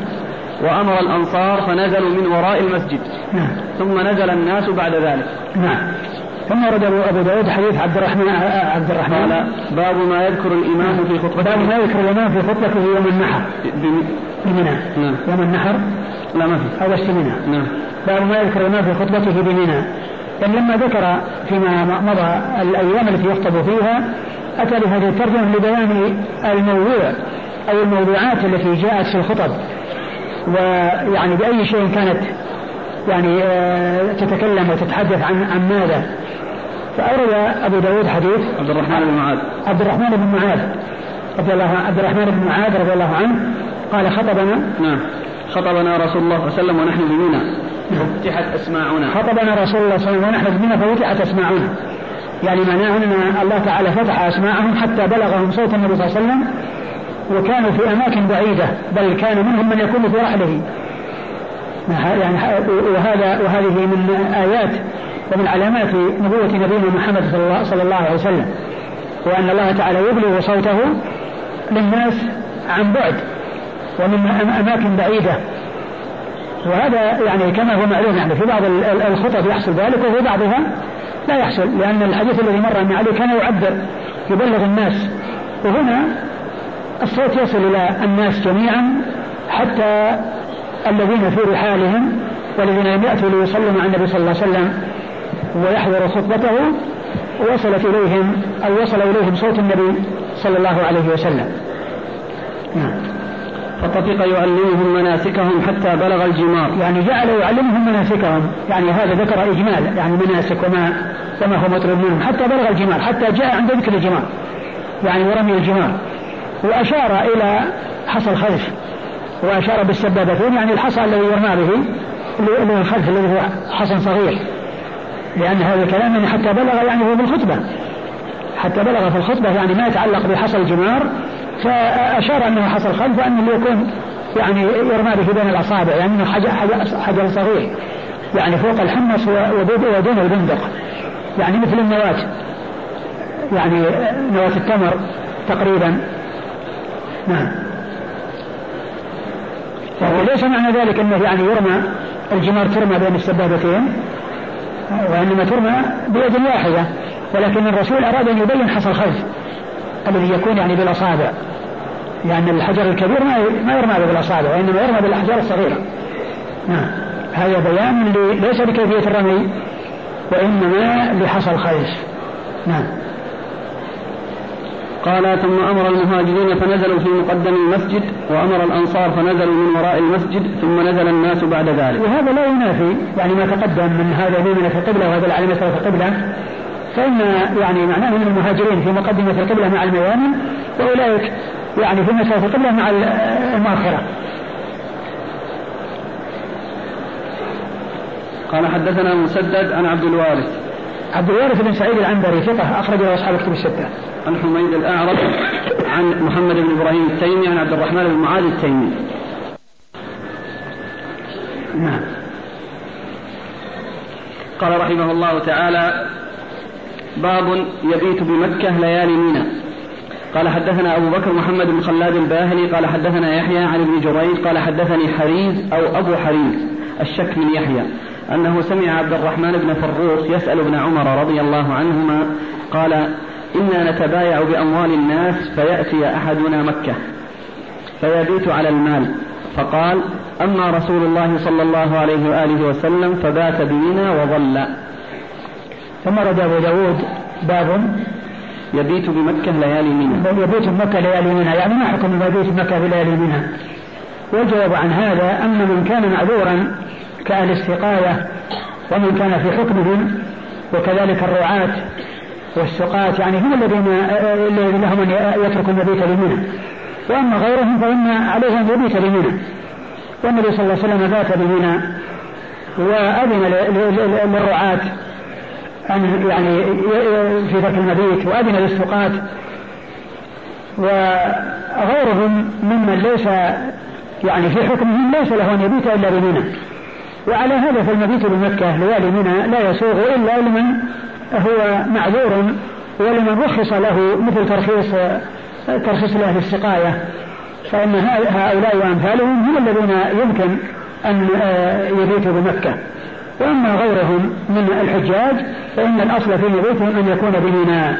وأمر الأنصار فنزلوا من وراء المسجد. نعم. ثم نزل الناس بعد ذلك. نعم. ثم ورد أبو داود حديث عبد الرحمن عبد الرحمن. قال باب ما يذكر الإمام في خطبته. باب ما يذكر الإمام في خطبته يوم النحر. بمنى. نعم. يوم النحر لا ما في. أو منى نعم. باب ما يذكر الإمام في خطبته بمنى. لأن لما ذكر فيما مضى الأيام التي يخطب فيها أتى بهذه الترجمة لبيان الموضوع أو الموضوعات التي جاءت في الخطب. ويعني بأي شيء كانت يعني آه، تتكلم وتتحدث عن عن ماذا. فأورد أبو داود حديث عبد الرحمن بن معاذ. عبد الرحمن بن معاذ رضي الله عبد الرحمن بن معاذ رضي الله عنه قال خطبنا نعم. خطبنا رسول الله صلى الله عليه وسلم ونحن بمنى. ففتحت أسماعنا. خطبنا رسول الله صلى الله عليه وسلم ونحن بمنى ففتحت أسماعنا. يعني معناه أن الله تعالى فتح أسماعهم حتى بلغهم صوت النبي صلى الله عليه وسلم وكانوا في أماكن بعيدة بل كان منهم من يكون في رحله. يعني وهذا وهذه من آيات ومن علامات نبوة نبينا محمد صلى الله, صلى الله عليه وسلم. وأن الله تعالى يبلغ صوته للناس عن بعد. ومن أماكن بعيدة. وهذا يعني كما هو معلوم يعني في بعض الخطب يحصل ذلك وفي بعضها لا يحصل لأن الحديث الذي مر أن علي كان يعبر يبلغ الناس. وهنا الصوت يصل إلى الناس جميعا حتى الذين في رحالهم والذين لم يأتوا ليصلوا مع النبي صلى الله عليه وسلم ويحضروا خطبته وصلت إليهم أو وصل إليهم صوت النبي صلى الله عليه وسلم. نعم. فطفق يعلمهم مناسكهم حتى بلغ الجمار. يعني جعل يعلمهم مناسكهم. يعني هذا ذكر إجمال يعني مناسك وما وما هو مطلوب منهم. حتى بلغ الجمار. حتى جاء عند ذكر الجمار. يعني ورمي الجمار. وأشار إلى حصى الخلف وأشار بالسبابتين. يعني الحصى الذي يرمى به اللي هو الخلف الذي هو حصن صغير. لأن هذا الكلام يعني حتى بلغ يعني هو في الخطبة حتى بلغ في الخطبة. يعني ما يتعلق بحصى الجمار. فأشار أنه حصى الخلف وأنه يكون يعني يرمى به بين الأصابع يعني أنه حجر, حجر صغير يعني فوق الحمص ودون البندق يعني مثل النواة يعني نواة التمر تقريبا. نعم. وليس معنى ذلك إنه يعني يرمى الجمار ترمى بين السبابتين وإنما ترمى بيد واحدة ولكن الرسول أراد أن يبين حصى الخلف الذي يكون يعني بالاصابع. لأن الحجر الكبير ما ما يرمى بالاصابع وإنما يرمى بالأحجار الصغيرة. نعم. هذا بيان ليس بكيفية الرمي وإنما لحصى الخلف نعم. قال ثم أمر المهاجرين فنزلوا في مقدم المسجد وأمر الأنصار فنزلوا من وراء المسجد ثم نزل الناس بعد ذلك. وهذا لا ينافي يعني ما تقدم من هذا يمين في القبلة وهذا العلم في القبلة. فإن يعني معناه ان المهاجرين في مقدمة القبلة مع الميامن وأولئك يعني في مسافه القبلة مع المؤخرة. قال حدثنا مسدد عن عبد الوارث عبد الوارث بن سعيد العنبري ثقة أخرج له أصحاب الكتب الستة. عن حميد الأعرج عن محمد بن إبراهيم التيمي عن عبد الرحمن بن معاذ التيمي. نعم. قال رحمه الله تعالى باب يبيت بمكة ليالي منى قال حدثنا أبو بكر محمد بن خلاد الباهلي قال حدثنا يحيى عن ابن جريج قال حدثني حريز أو أبو حريز الشك من يحيى أنه سمع عبد الرحمن بن فروخ يسأل ابن عمر رضي الله عنهما قال إنا نتبايع بأموال الناس فيأتي أحدنا مكة فيبيت على المال. فقال أما رسول الله صلى الله عليه وآله وسلم فبات بمنى وظل. ثم رد أبو داود باب يبيت بمكة ليالي منى. يبيت بمكة ليالي منى. يعني ما حكم المبيت بمكة بليالي منى؟ والجواب عن هذا أن من كان معذورا كأهل السقاية ومن كان في حكمهم وكذلك الرعاة والسقاة يعني هم الذين لهم أن يتركوا المبيت لمنى وأما غيرهم فإن عليهم يبيت لمنى. والنبي صلى الله عليه وسلم بات بمنى وأذن للرعاة. أن يعني في ترك المبيت وأذن للسقاة وغيرهم ممن ليس يعني في حكمهم ليس له أن يبيت إلا بمنى. وعلى هذا فالمبيت بمكة ليالي منى لا يسوغ إلا لمن هو معذور ولمن رخص له مثل ترخيص ترخيص لأهل السقاية. فإن هؤلاء وأمثالهم هم الذين يمكن أن يبيتوا بمكة. وأما غيرهم من الحجاج فإن الأصل في مبيتهم أن يكون بمنى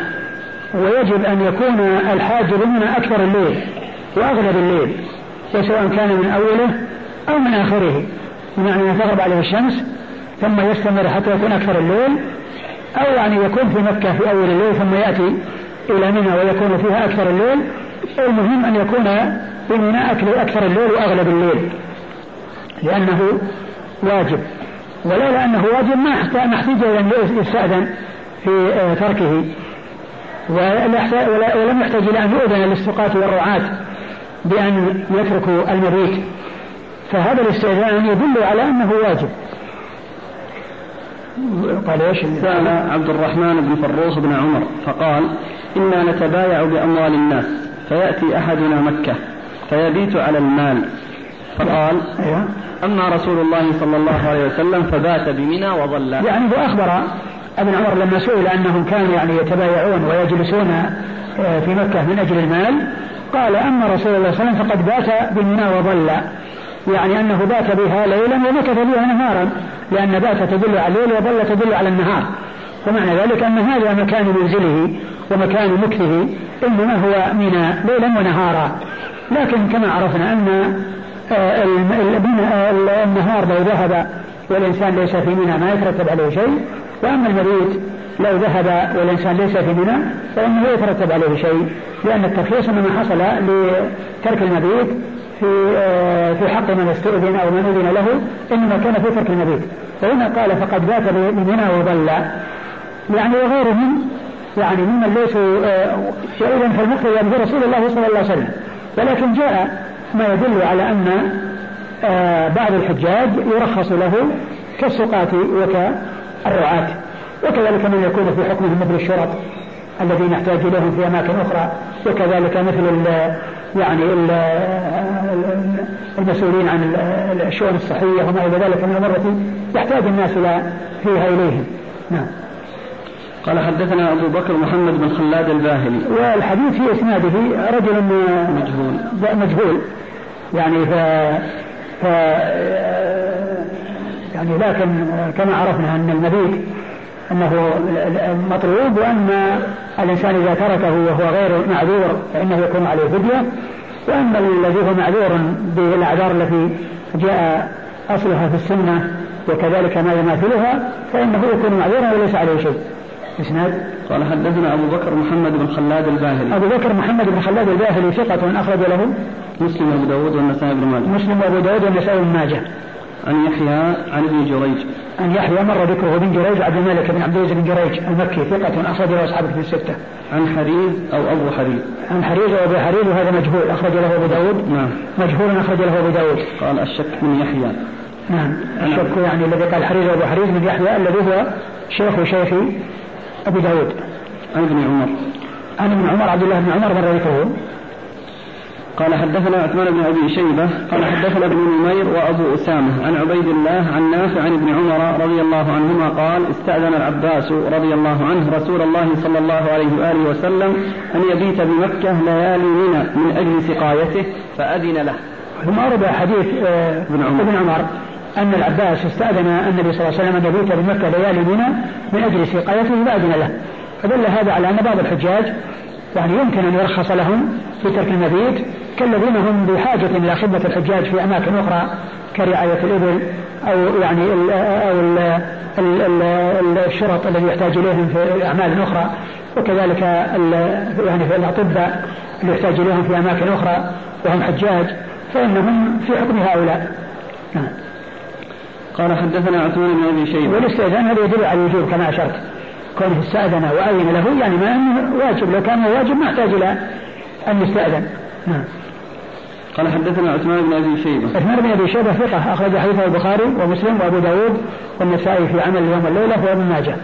ويجب أن يكون الحاج بمنى أكثر الليل وأغلب الليل وسواء كان من أوله أو من آخره. بمعنى أن تغرب عليه الشمس ثم يستمر حتى يكون أكثر الليل أو يعني يكون في مكة في أول الليل ثم يأتي إلى منى ويكون فيها أكثر الليل. المهم أن يكون في منى أكثر الليل وأغلب الليل لأنه واجب. ولولا أنه واجب ما احتاج إلى أن يستأذن في آه، تركه. ولم يحتاج إلى أن يؤذن للسقاة والرعاة بأن يتركوا المبيت فهذا الاستئذان يدل على أنه واجب. قال إيش؟ سأل عبد الرحمن بن فروخ بن عمر فقال: إنا نتبايع بأموال الناس فيأتي أحدنا مكة فيبيت على المال فقال: أيوة. أما رسول الله صلى الله عليه وسلم فبات بمنى وظل. يعني هو أخبر أبن عمر لما سئل أنهم كانوا يعني يتبايعون ويجلسون آه، في مكة من أجل المال قال أما رسول الله صلى الله عليه وسلم فقد بات بمنى وظل يعني أنه بات بها ليلا ومكث بها نهارا لأن بات تدل على الليل وظل تدل على النهار ومعنى ذلك أن هذا مكان منزله ومكان مكثه إنما هو منى ليلا ونهارا لكن كما عرفنا أن النهار لو ذهب والإنسان ليس في منى ما يترتب عليه شيء. وأما المبيت لو ذهب والإنسان ليس في منى فإنه لا يترتب عليه شيء لأن الترخيص إنما حصل لترك المبيت في آه، في حق من استؤذن أو من أذن له إنما كان في ترك المبيت. فهنا قال فقد بات بمنى وضل. يعني وغيرهم يعني ممن ليسوا آه، فالمقتدى به رسول الله صلى الله عليه وسلم. ولكن جاء ما يدل على أن آه، بعض الحجاج يرخص له كالسقاة وكالرعاة وكذلك من يكون في حكمهم مثل الشرط الذين يحتاج اليهم في أماكن أخرى وكذلك مثل ال يعني ال المسؤولين عن الشؤون الصحية وما إلى ذلك من الأمور التي يحتاج الناس إلى فيها إليهم. نعم. قال حدثنا أبو بكر محمد بن خلاد الباهلي. والحديث في إسناده رجل مجهول مجهول يعني ف ف يعني لكن كما عرفنا أن المبيت أنه مطلوب وأن الإنسان إذا تركه وهو غير معذور فإنه يكون عليه فدية وأما الذي هو معذور بالأعذار التي جاء أصلها في السنة وكذلك ما يماثلها فإنه يكون معذورا وليس عليه شيء. إسناد قال حدثنا أبو بكر محمد بن خلاد الباهلي أبو بكر محمد بن خلاد الباهلي ثقة أخرج له مسلم وابو داود والنسائي بن ماجه مسلم وابو داود والنسائي بن ماجه عن يحيى عن ابن جريج عن يحيى مر ذكره بن جريج عبد الملك بن عبد العزيز بن جريج المكي ثقة أخرج له أصحاب في الستة. عن حريز أو أبو حريز. عن حريز أو أبو حريز وهذا مجهول أخرج له أبو داود. نعم. مجهول أخرج له أبو داود. قال الشك من يحيى. نعم الشك يعني الذي قال حريز أبو حريز من يحيى الذي هو شيخ شيخ أبي داود. عن ابن عمر. عن ابن عمر عبد الله بن عمر مر ذكره. قال حدثنا عثمان بن أبي شيبة قال حدثنا ابن نمير وأبو أسامة عن عبيد الله عن نافع عن ابن عمر رضي الله عنهما قال استأذن العباس رضي الله عنه رسول الله صلى الله عليه وآله وسلم أن يبيت بمكة ليالي منى من أجل سقايته فأذن له. ثم ورد حديث آه، ابن عمر, ابن عمر أن العباس استأذن النبي صلى الله عليه وسلم أن يبيت بمكة ليالي منى من أجل سقايته فأذن له. فدل هذا على أن بعض الحجاج يعني يمكن أن يرخص لهم في ترك المبيت كالذين هم بحاجة إلى خدمة الحجاج في أماكن أخرى كرعاية الإبل أو يعني ال أو ال ال ال الشرط الذي يحتاج إليهم في أعمال أخرى. وكذلك يعني في الأطباء اللي يحتاج إليهم في أماكن أخرى وهم حجاج فإنهم في حكم هؤلاء. نعم. قال حدثنا عثمان بن أبي شيبة. والاستئذان هذا يدل على الوجوب كما أشرت. كونه استأذن وأذن له يعني ما أنه واجب لو كان واجب ما احتاج إلى أن يستأذن. نعم. قال حدثنا عثمان بن أبي شيبة. عثمان بن أبي شيبة ثقة أخرج حديثه البخاري ومسلم وأبو داود والنسائي في عمل يوم الليلة وابن ماجه.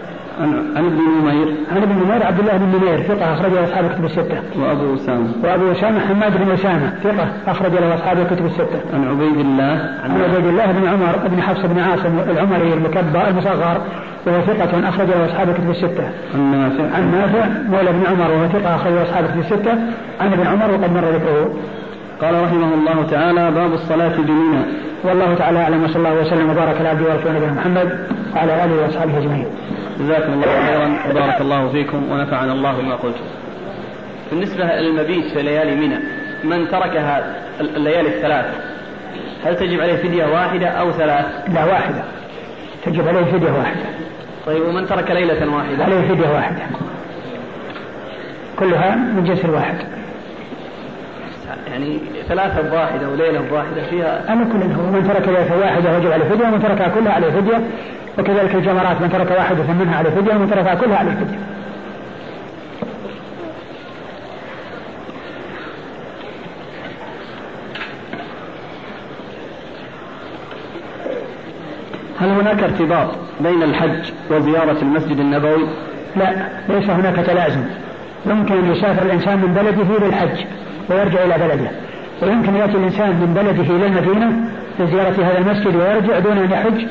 عن ابن نمير عن ابن نمير عبد الله بن نمير ثقة أخرج له أصحاب الكتب الستة. وأبو أسامة. وأبو أسامة حماد بن أسامة ثقة أخرج له أصحاب الكتب الستة. عن عبيد الله عن, عن عبيد الله بن عمر بن حفص بن عاصم العمري المكبر المصغر وهو ثقة أخرج له أصحاب الكتب الستة. عن نافع. عن نافع مولى بن عمر وهو ثقة أخرج له أصحاب الكتب الستة. عن ابن عمر وقد مر ذكره. قال رحمه الله تعالى باب الصلاة بمنى والله تعالى أعلم وصلى الله وسلم وبارك على عبده ورسوله نبينا محمد وعلى آله وأصحابه أجمعين. جزاكم الله خيرا وبارك الله فيكم ونفعنا الله بما قلتم. بالنسبة للمبيت في ليالي منى من تركها الليالي الثلاث هل تجب عليه فدية واحدة أو ثلاث؟ لا واحدة تجب عليه فدية واحدة طيب ومن ترك ليلة واحدة؟ عليه فدية واحدة كلها من جنس الواحد يعني ثلاثة واحدة وليلة واحدة فيها أما كل هو من ترك ليلة واحدة وجب عليه فدية ومن تركها كلها عليه فدية. وكذلك الجمرات من ترك واحدة منها عليه فدية ومن تركها كلها عليه فدية. هل هناك ارتباط بين الحج وزيارة المسجد النبوي؟ لا ليس هناك تلازم. يمكن أن يسافر الإنسان من بلده للحج. ويرجع إلى بلده. ويمكن يأتي الإنسان من بلده إلى المدينة لزيارة هذا المسجد ويرجع دون أن يحج.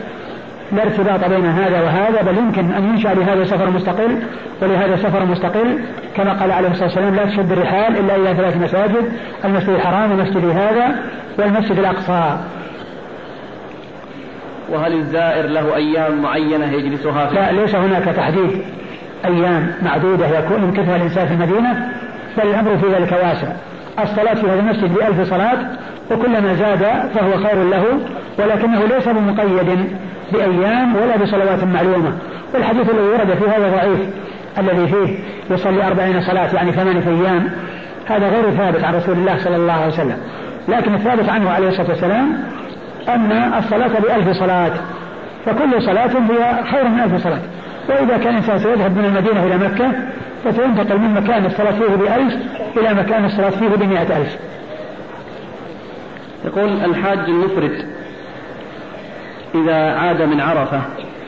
لا ارتباط بين هذا وهذا بل يمكن أن ينشأ لهذا سفر مستقل ولهذا سفر مستقل. كما قال عليه الصلاة والسلام لا تشد الرحال إلا إلى ثلاث مساجد المسجد الحرام ومسجد هذا والمسجد الأقصى. وهل الزائر له أيام معينة يجلسها فيها؟ لا ليس هناك تحديد. أيام معدودة يكون يمكثها الإنسان في المدينة بل الأمر في ذلك واسع. الصلاة في هذا المسجد بألف صلاة وكلما زاد فهو خير له ولكنه ليس بمقيد بأيام ولا بصلوات معلومة. والحديث الذي ورد في هذا ضعيف الذي فيه يصلي أربعين صلاة يعني ثمانية أيام هذا غير ثابت عن رسول الله صلى الله عليه وسلم. لكن الثابت عنه عليه الصلاة والسلام أن الصلاة بألف صلاة فكل صلاة هي خير من ألف صلاة. وإذا كان الإنسان سيذهب من المدينة إلى مكة فسينتقل من مكان الصلاة فيه بألف إلى مكان الصلاة فيه بمئة ألف. يقول الحاج المفرد إذا عاد من عرفة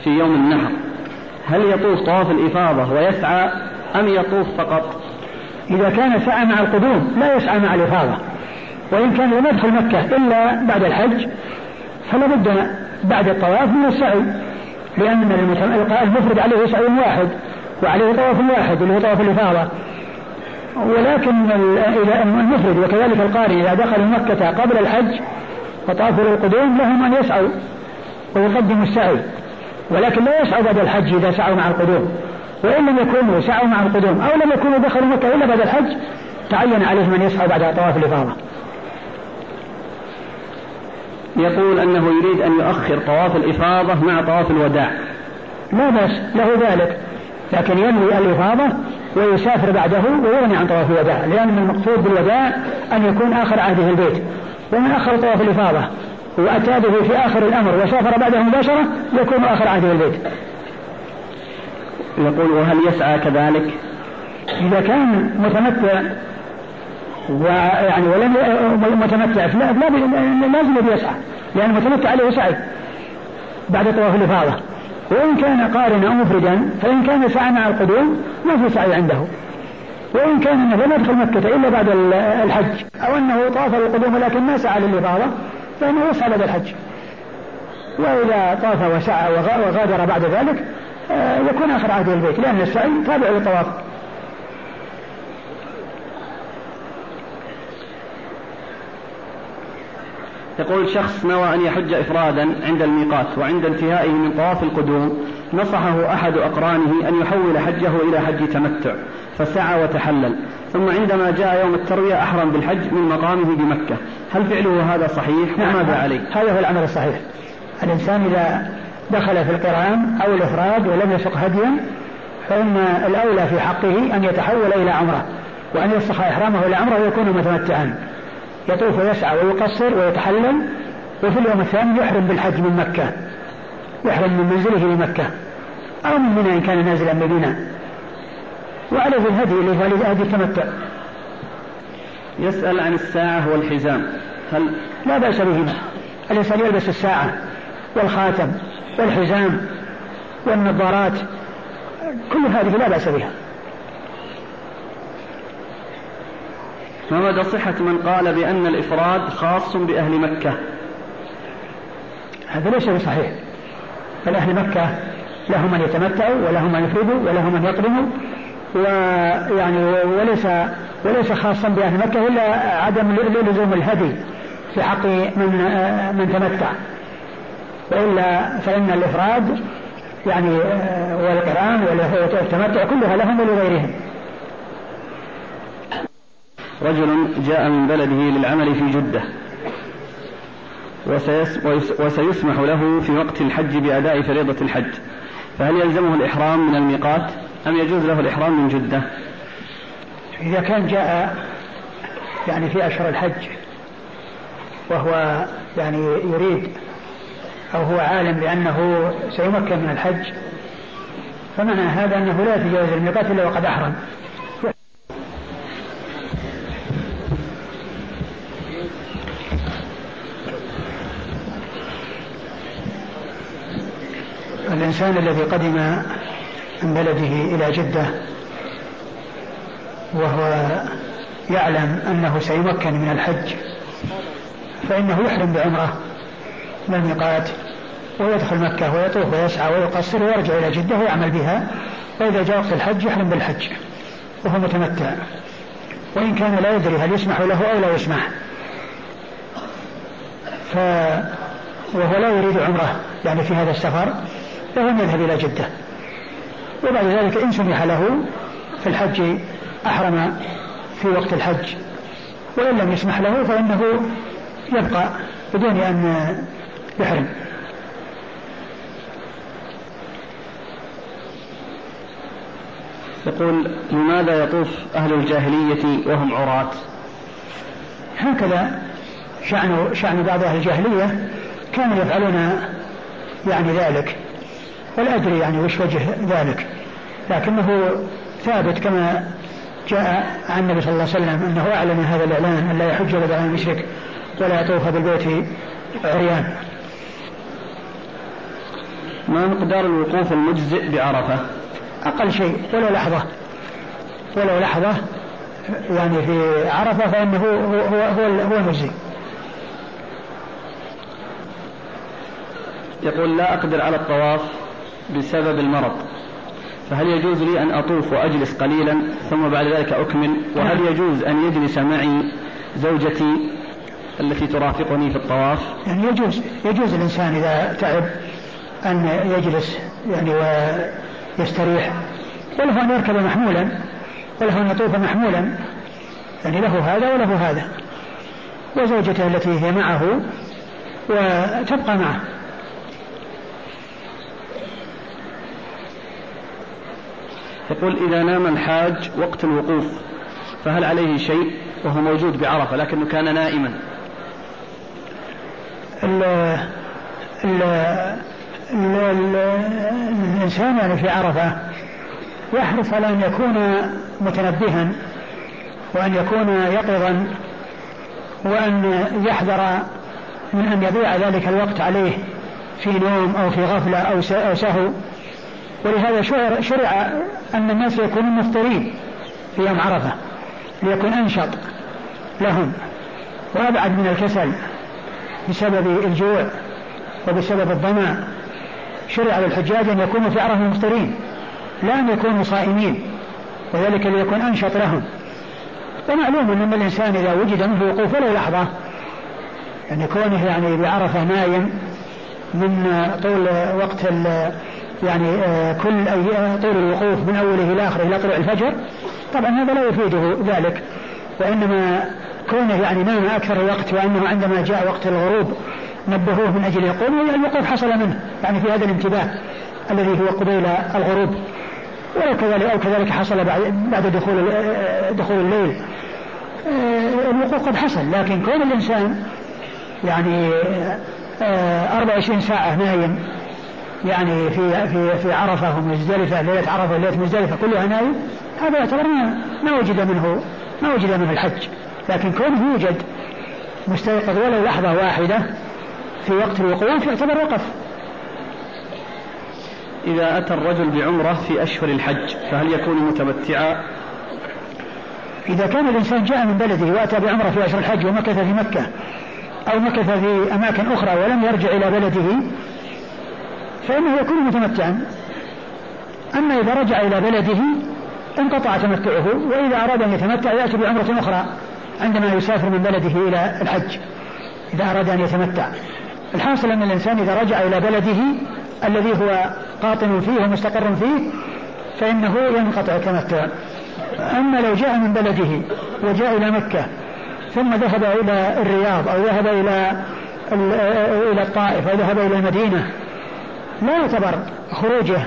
في يوم النحر هل يطوف طواف الإفاضة ويسعى أم يطوف فقط؟ إذا كان سعى مع القدوم لا يسعى مع الإفاضة. وإن كان لم يدخل مكة إلا بعد الحج فلا بد بعد الطواف من السعي. لأن المفرد عليه سعي واحد وعليه طواف واحد اللي هو طواف الإفاضة. ولكن إذا المفرد وكذلك القارئ إذا دخلوا مكة قبل الحج فطافوا للقدوم لهم أن يسعوا ويقدموا السعي. ولكن لا يسعوا بعد الحج إذا سعوا مع القدوم. وإن لم يكونوا سعوا مع القدوم أو لم يكونوا دخلوا مكة إلا بعد الحج تعين عليهم أن يسعوا بعد طواف الإفاضة. يقول أنه يريد أن يؤخر طواف الإفاضة مع طواف الوداع. لا بأس له ذلك. لكن ينوي الإفاضة ويسافر بعده ويغني عن طواف الوداع لأن المقصود بالوداع أن يكون آخر عهده البيت. ومن أخر طواف الإفاضة وأتى به في آخر الأمر وسافر بعده مباشرة يكون آخر عهده البيت. يقول وهل يسعى كذلك؟ إذا كان متمتع ويعني ولم متمتع. لا لازم يسعى لأن المتمتع عليه سعي بعد طواف الإفاضة. وإن كان قارنا أو مفردا فإن كان سعى مع القدوم ما في سعي عنده. وإن كان أنه لم يدخل مكة إلا بعد الحج. أو أنه طاف القدوم ولكن ما سعى للإفاضة فإنه يسعى بعد الحج. وإذا طاف وسعى وغادر بعد ذلك آه، يكون آخر عهد البيت. لأن السعي تابع للطواف. يقول شخص نوى أن يحج إفرادا عند الميقات وعند انتهائه من طواف القدوم نصحه أحد أقرانه أن يحول حجه إلى حج تمتع فسعى وتحلل. ثم عندما جاء يوم التروية أحرم بالحج من مقامه بمكة. هل فعله هذا صحيح؟ نعم وماذا عليه؟ هذا هو العمل الصحيح. الإنسان إذا دخل في القرآن أو الإفراد ولم يسق هديا فإن الأولى في حقه أن يتحول إلى عمرة وأن يفسخ إحرامه إلى عمرة ويكون متمتعا. يطوف ويسعى ويقصر ويتحلل وفي اليوم الثاني يحرم بالحج من مكة يحرم من منزله لمكة. أو من منى إن كان نازلا بمنى وعليه الهدي اللي هو هدي التمتع يسأل عن الساعة والحزام. هل لا بأس بهما الإنسان يلبس الساعة والخاتم والحزام والنظارات. كل هذه لا بأس بها. ما مدى صحة من قال بأن الإفراد خاص بأهل مكة؟ هذا ليس بصحيح. بل أهل مكة لهم أن يتمتعوا ولهم أن يفردوا ولهم أن يقرموا ويعني وليس وليس خاصا بأهل مكة إلا عدم لزوم الهدي في حق من من تمتع. وإلا فإن الإفراد يعني والقرآن والتمتع كلها لهم ولغيرهم. رجل جاء من بلده للعمل في جدة. وسيسمح له في وقت الحج بأداء فريضة الحج. فهل يلزمه الإحرام من الميقات؟ أم يجوز له الإحرام من جدة؟ إذا كان جاء يعني في أشهر الحج وهو يعني يريد أو هو عالم بأنه سيمكن من الحج فمعنى هذا أنه لا يتجاوز الميقات إلا وقد أحرم. الإنسان الذي قدم من بلده إلى جدة وهو يعلم أنه سيمكن من الحج فإنه يحرم بعمرة من الميقات ويدخل مكة ويطوف ويسعى ويقصر ويرجع إلى جدة ويعمل بها وإذا جاء وقت الحج يحرم بالحج وهو متمتع. وإن كان لا يدري هل يسمح له أو لا يسمح. ف وهو لا يريد عمرة يعني في هذا السفر فهو يذهب إلى جدة. وبعد ذلك إن سمح له في الحج أحرم في وقت الحج. وإن لم يسمح له فإنه يبقى بدون أن يحرم. يقول لماذا يطوف أهل الجاهلية وهم عراة؟ هكذا شأن شأن بعض أهل الجاهلية كانوا يفعلون يعني ذلك. ولا أدري يعني وش وجه ذلك. لكنه ثابت كما جاء عن النبي صلى الله عليه وسلم أنه أعلن هذا الإعلان أن لا يحج ولا المشرك ولا يطوف بالبيت عريان. ما مقدار الوقوف المجزئ بعرفة؟ أقل شيء ولو لحظة. ولو لحظة يعني في عرفة فإنه هو هو هو, هو المجزي يقول لا أقدر على الطواف بسبب المرض. فهل يجوز لي أن أطوف وأجلس قليلا؟ ثم بعد ذلك أكمل. وهل. يجوز أن يجلس معي زوجتي التي ترافقني في الطواف؟ يعني يجوز. يجوز الإنسان إذا تعب أن يجلس يعني ويستريح. وله أن يركب محمولا وله أن يطوف محمولا. يعني له هذا وله هذا. وزوجته التي هي معه وتبقى معه. يقول إذا نام الحاج وقت الوقوف فهل عليه شيء؟ وهو موجود بعرفة لكنه كان نائما. ال ال الإنسان يعني في عرفة يحرص على أن يكون متنبها وأن يكون يقظا وأن يحذر من أن يضيع ذلك الوقت عليه في نوم أو في غفلة أو سهو. ولهذا شرع أن الناس يكونون مفطرين في يوم عرفة ليكون أنشط لهم وأبعد من الكسل بسبب الجوع وبسبب الظمأ. شرع للحجاج أن يكونوا في عرفة مفطرين لا أن يكونوا صائمين وذلك ليكون أنشط لهم. ومعلوم أن الإنسان إذا وجد منه وقوف ولو لحظة يعني كونه يعني بعرفة نايم من طول وقت يعني آه، كل أي طول الوقوف من أوله إلى آخره إلى طلوع الفجر. طبعا هذا لا يفيده ذلك. وإنما كونه يعني نام أكثر الوقت وأنه عندما جاء وقت الغروب نبهوه من أجل يقوم الوقوف حصل منه يعني في هذا الانتباه الذي هو قبيل الغروب. ولو كذلك أو كذلك حصل بعد دخول آه، دخول الليل. آه، الوقوف قد حصل لكن كون الإنسان يعني 24 ساعة نايم يعني في في في عرفة ومزدلفة ليلة عرفة وليلة مزدلفة كلها نايم هذا يعتبر ما وجد منه ما وجد منه الحج لكن كونه يوجد مستيقظ ولو لحظة واحدة في وقت الوقوف يعتبر وقف إذا أتى الرجل بعمرة في أشهر الحج فهل يكون متمتعا؟ إذا كان الإنسان جاء من بلده وأتى بعمرة في أشهر الحج ومكث في مكة أو مكث في أماكن أخرى ولم يرجع إلى بلده فإنه يكون متمتعا. أما إذا رجع إلى بلده انقطع تمتعه وإذا أراد أن يتمتع يأتي بعمرة أخرى عندما يسافر من بلده إلى الحج إذا أراد أن يتمتع. الحاصل أن الإنسان إذا رجع إلى بلده الذي هو قاطن فيه ومستقر فيه فإنه ينقطع التمتع. أما لو جاء من بلده وجاء إلى مكة ثم ذهب إلى الرياض أو ذهب إلى إلى الطائف أو ذهب إلى المدينة لا يعتبر خروجه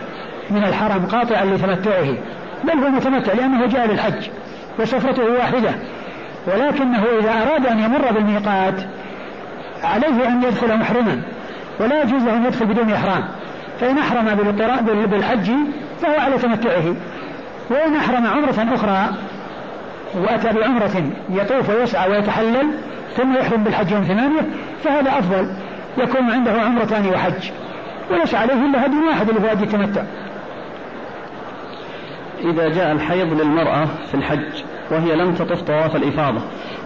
من الحرم قاطعا لتمتعه بل هو متمتع لأنه جاء للحج وسفرته واحدة. ولكنه إذا أراد أن يمر بالميقات عليه أن يدخل محرما ولا يجوز له أن يدخل بدون إحرام. فإن أحرم بالحج فهو على تمتعه. وإن أحرم عمرة أخرى وأتى بعمرة يطوف ويسعى ويتحلل ثم يحرم بالحج يوم ثمانية فهذا أفضل يكون عنده عمرتان وحج. وليس عليه إلا هدي واحد اللي هو هدي التمتع إذا جاء الحيض للمرأة في الحج وهي لم تطف طواف الإفاضة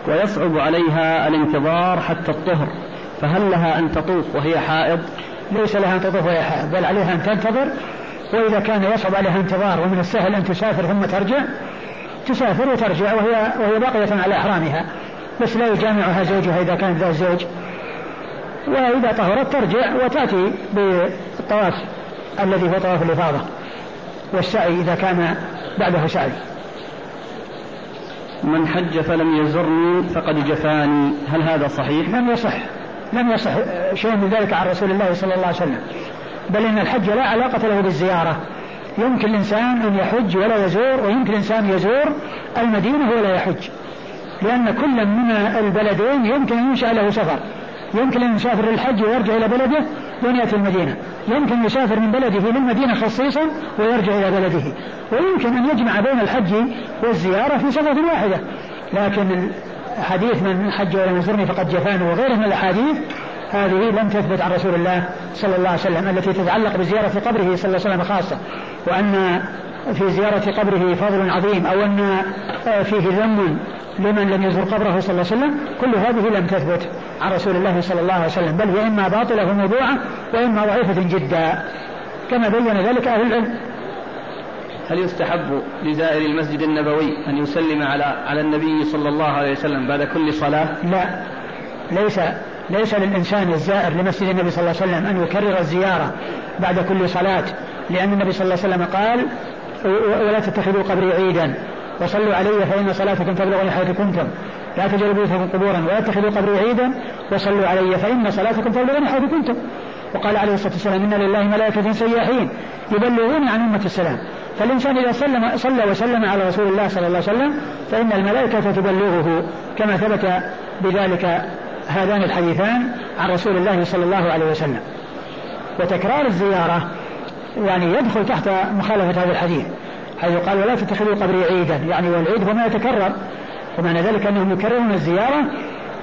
ويصعب عليها الانتظار حتى الطهر فهل لها أن تطوف وهي حائض؟ ليس لها أن تطوف وهي حائض بل عليها أن تنتظر وإذا كان يصعب عليها انتظار ومن السهل أن تسافر ثم ترجع تسافر وترجع وهي وهي باقية على إحرامها. بس لا يجامعها زوجها إذا كان ذا الزوج. وإذا طهرت ترجع وتأتي بالطواف الذي هو طواف الإفاضة والسعي إذا كان بعده سعي. من حج فلم يزرني فقد جفاني. هل هذا صحيح؟ لم يصح لم يصح شيء من ذلك عن رسول الله صلى الله عليه وسلم. بل إن الحج لا علاقة له بالزيارة. يمكن الإنسان أن يحج ولا يزور ويمكن الإنسان يزور المدينة ولا يحج. لأن كل من البلدين يمكن أن ينشأ له سفر. يمكن أن يسافر للحج ويرجع إلى بلده دون يأتي المدينة. يمكن يسافر من بلده للمدينة خصيصا ويرجع إلى بلده. ويمكن أن يجمع بين الحج والزيارة في سفرة واحدة. لكن حديث من حج ولم يزرني فقد جفاني وغيره من الأحاديث هذه لم تثبت عن رسول الله صلى الله عليه وسلم التي تتعلق بزيارة قبره صلى الله عليه وسلم خاصة. وأن في زيارة قبره فضل عظيم أو أن فيه ذم لمن لم يزور قبره صلى الله عليه وسلم كل هذه لم تثبت عن رسول الله صلى الله عليه وسلم بل هي إما باطلة وموضوعة وإما ضعيفة جدا. كما بين ذلك أهل العلم. هل يستحب لزائر المسجد النبوي أن يسلم على على النبي صلى الله عليه وسلم بعد كل صلاة؟ لا. ليس ليس للإنسان الزائر لمسجد النبي صلى الله عليه وسلم أن يكرر الزيارة بعد كل صلاة لأن النبي صلى الله عليه وسلم قال ولا تتخذوا قبري عيدا. وصلوا علي فإن صلاتكم تبلغني حيث كنتم. لا تجعلوا بيوتكم قبورا ولا تتخذوا قبري عيدا. وصلوا علي فإن صلاتكم تبلغني حيث كنتم. وقال عليه الصلاة والسلام إن لله ملائكة سياحين يبلغون عن أمة السلام. فالإنسان إذا سلم صلى وسلم على رسول الله صلى الله عليه وسلم فإن الملائكة تبلغه كما ثبت بذلك هذان الحديثان عن رسول الله صلى الله عليه وسلم. وتكرار الزيارة يعني يدخل تحت مخالفة هذا الحديث. حيث قال ولا تتخذوا قبري عيدا. يعني والعيد هو ما يتكرر. ومعنى ذلك أنهم يكررون الزيارة.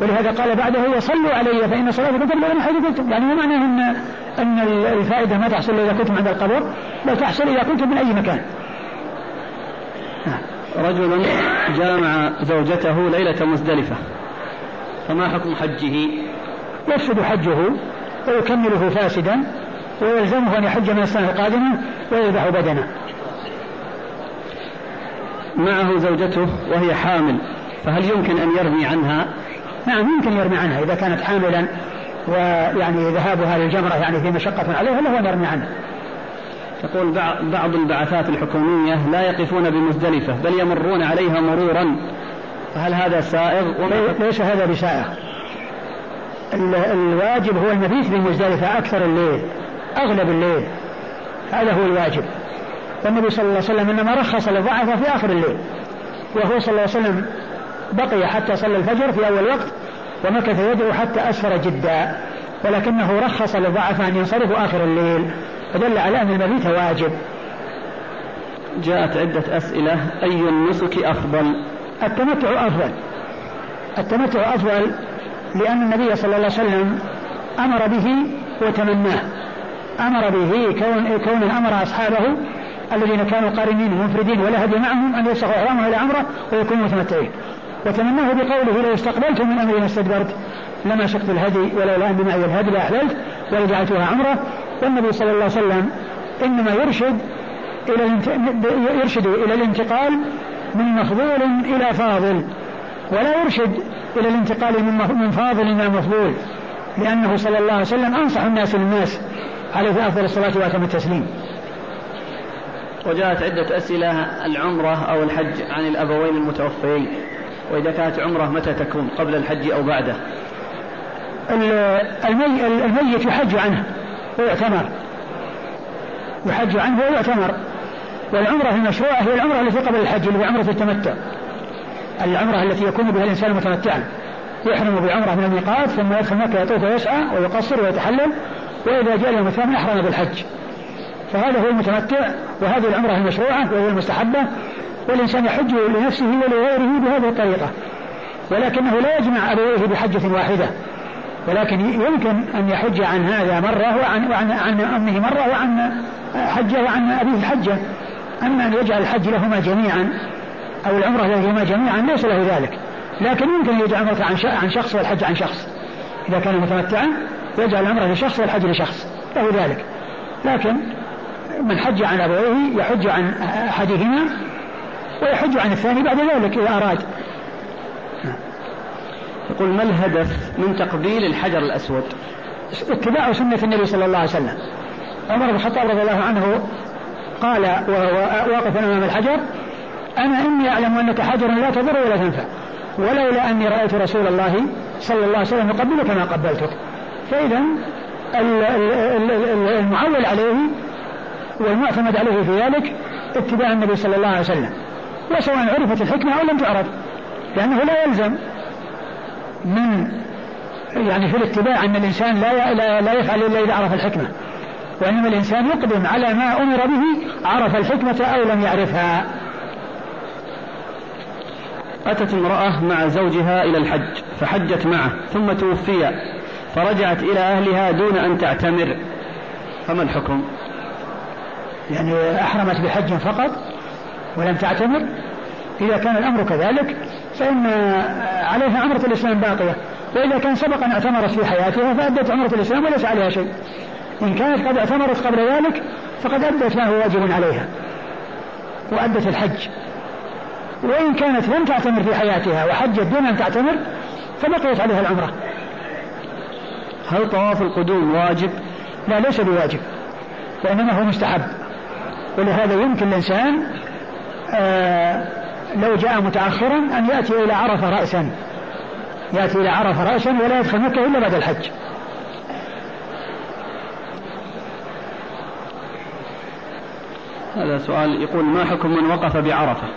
ولهذا قال بعده وصلوا علي فإن صلاتكم تبلغني حيث كنتم. يعني ما معناه أن أن الفائدة ما تحصل إذا كنتم عند القبر بل تحصل إذا كنتم من أي مكان. رجل جامع زوجته ليلة مزدلفة. فما حكم حجه؟ يفسد حجه ويكمله فاسدا ويلزمه أن يحج من السنة القادمة ويذبح بدنه. معه زوجته وهي حامل فهل يمكن أن يرمي عنها؟ نعم يمكن يرمي عنها إذا كانت حاملا ويعني ذهابها للجمرة يعني في مشقة عليها له أن يرمي عنها. يقول بعض البعثات الحكومية لا يقفون بمزدلفة بل يمرون عليها مرورا فهل هذا سائغ؟ ليس هذا بسائغ. الواجب هو المبيت بمزدلفة أكثر الليل أغلب الليل هذا هو الواجب. والنبي صلى الله عليه وسلم إنما رخص للضعفاء في آخر الليل. وهو صلى الله عليه وسلم بقي حتى صلى الفجر في أول وقت ومكث يدعو حتى أسفر جدا. ولكنه رخص للضعفاء أن ينصرفوا آخر الليل. فدل على أن المبيت واجب. جاءت عدة أسئلة. أي النسك أفضل؟ التمتع أفضل. التمتع أفضل لأن النبي صلى الله عليه وسلم أمر به وتمناه. أمر به كون كون أمر أصحابه الذين كانوا قارنين منفردين ولا هدي معهم أن يسقوا إحرامهم إلى عمرة ويكونوا متمتعين. وتمناه بقوله لو استقبلت من أمري ما استدبرت لما شقت الهدي ولولا أن معي الهدي لأحللت ولجعلتها عمرة. والنبي صلى الله عليه وسلم إنما يرشد إلى يرشد إلى الانتقال من مفضول إلى فاضل ولا يرشد إلى الانتقال من فاضل إلى مفضول لأنه صلى الله عليه وسلم أنصح الناس للناس عليه أفضل الصلاة وأتم التسليم. وجاءت عدة أسئلة العمرة أو الحج عن الأبوين المتوفيين. وإذا كانت عمرة متى تكون؟ قبل الحج أو بعده؟ المي الميت يحج عنه ويعتمر. يحج عنه ويعتمر. والعمرة المشروعة هي العمرة التي قبل الحج اللي هي عمرة التمتع. العمرة التي يكون بها الإنسان متمتعا. يحرم بعمرة من الميقات ثم يدخل مكة يطوف ويسعى ويقصر ويتحلل وإذا جاء اليوم الثامن أحرم بالحج. فهذا هو المتمتع وهذه العمرة المشروعة وهي المستحبة والإنسان يحج لنفسه ولغيره بهذه الطريقة. ولكنه لا يجمع أبويه بحجة واحدة. ولكن يمكن أن يحج عن هذا مرة وعن, وعن عن أمه مرة وعن حجة وعن أبيه حجة. أما أن يجعل الحج لهما جميعا أو العمرة لهما جميعا ليس له ذلك. لكن يمكن أن يجعل العمرة عن شخص والحج عن شخص. إذا كان متمتعا يجعل العمرة لشخص والحج لشخص. له ذلك. لكن من حج عن أبويه يحج عن أحدهما ويحج عن الثاني بعد ذلك إذا أراد. يقول ما الهدف من تقبيل الحجر الأسود؟ اتباع سنة النبي صلى الله عليه وسلم. عمر بن الخطاب رضي الله عنه قال وهو واقف أمام الحجر أنا إني أعلم أنك حجر لا تضر ولا تنفع ولولا أني رأيت رسول الله صلى الله عليه وسلم يقبلك ما قبلتك. فإذا المعول عليه والمعتمد عليه في ذلك اتباع النبي صلى الله عليه وسلم. وسواء عرفت الحكمة أو لم تعرف لأنه لا يلزم من يعني في الاتباع أن الإنسان لا لا, لا يفعل إلا إذا عرف الحكمة. وإنما الإنسان يقدم على ما أمر به عرف الحكمة أو لم يعرفها. أتت امرأة مع زوجها إلى الحج فحجت معه ثم توفي فرجعت إلى أهلها دون أن تعتمر. فما الحكم؟ يعني أحرمت بحج فقط ولم تعتمر. إذا كان الأمر كذلك فإن عليها عمرة الإسلام باقية. وإذا كان سبق أن اعتمرت في حياتها فأدت عمرة الإسلام وليس عليها شيء. إن كانت قد اعتمرت قبل ذلك فقد أدت ما هو واجب عليها وأدت الحج. وإن كانت لم تعتمر في حياتها وحجت دون أن تعتمر فبقيت عليها العمرة. هل طواف القدوم واجب؟ لا ليس بواجب وإنما هو مستحب. ولهذا يمكن الإنسان آه لو جاء متأخرا أن يأتي إلى عرفة رأسا. يأتي إلى عرفة رأسا ولا يدخل مكة إلا بعد الحج. هذا سؤال يقول ما حكم من وقف بعرفة؟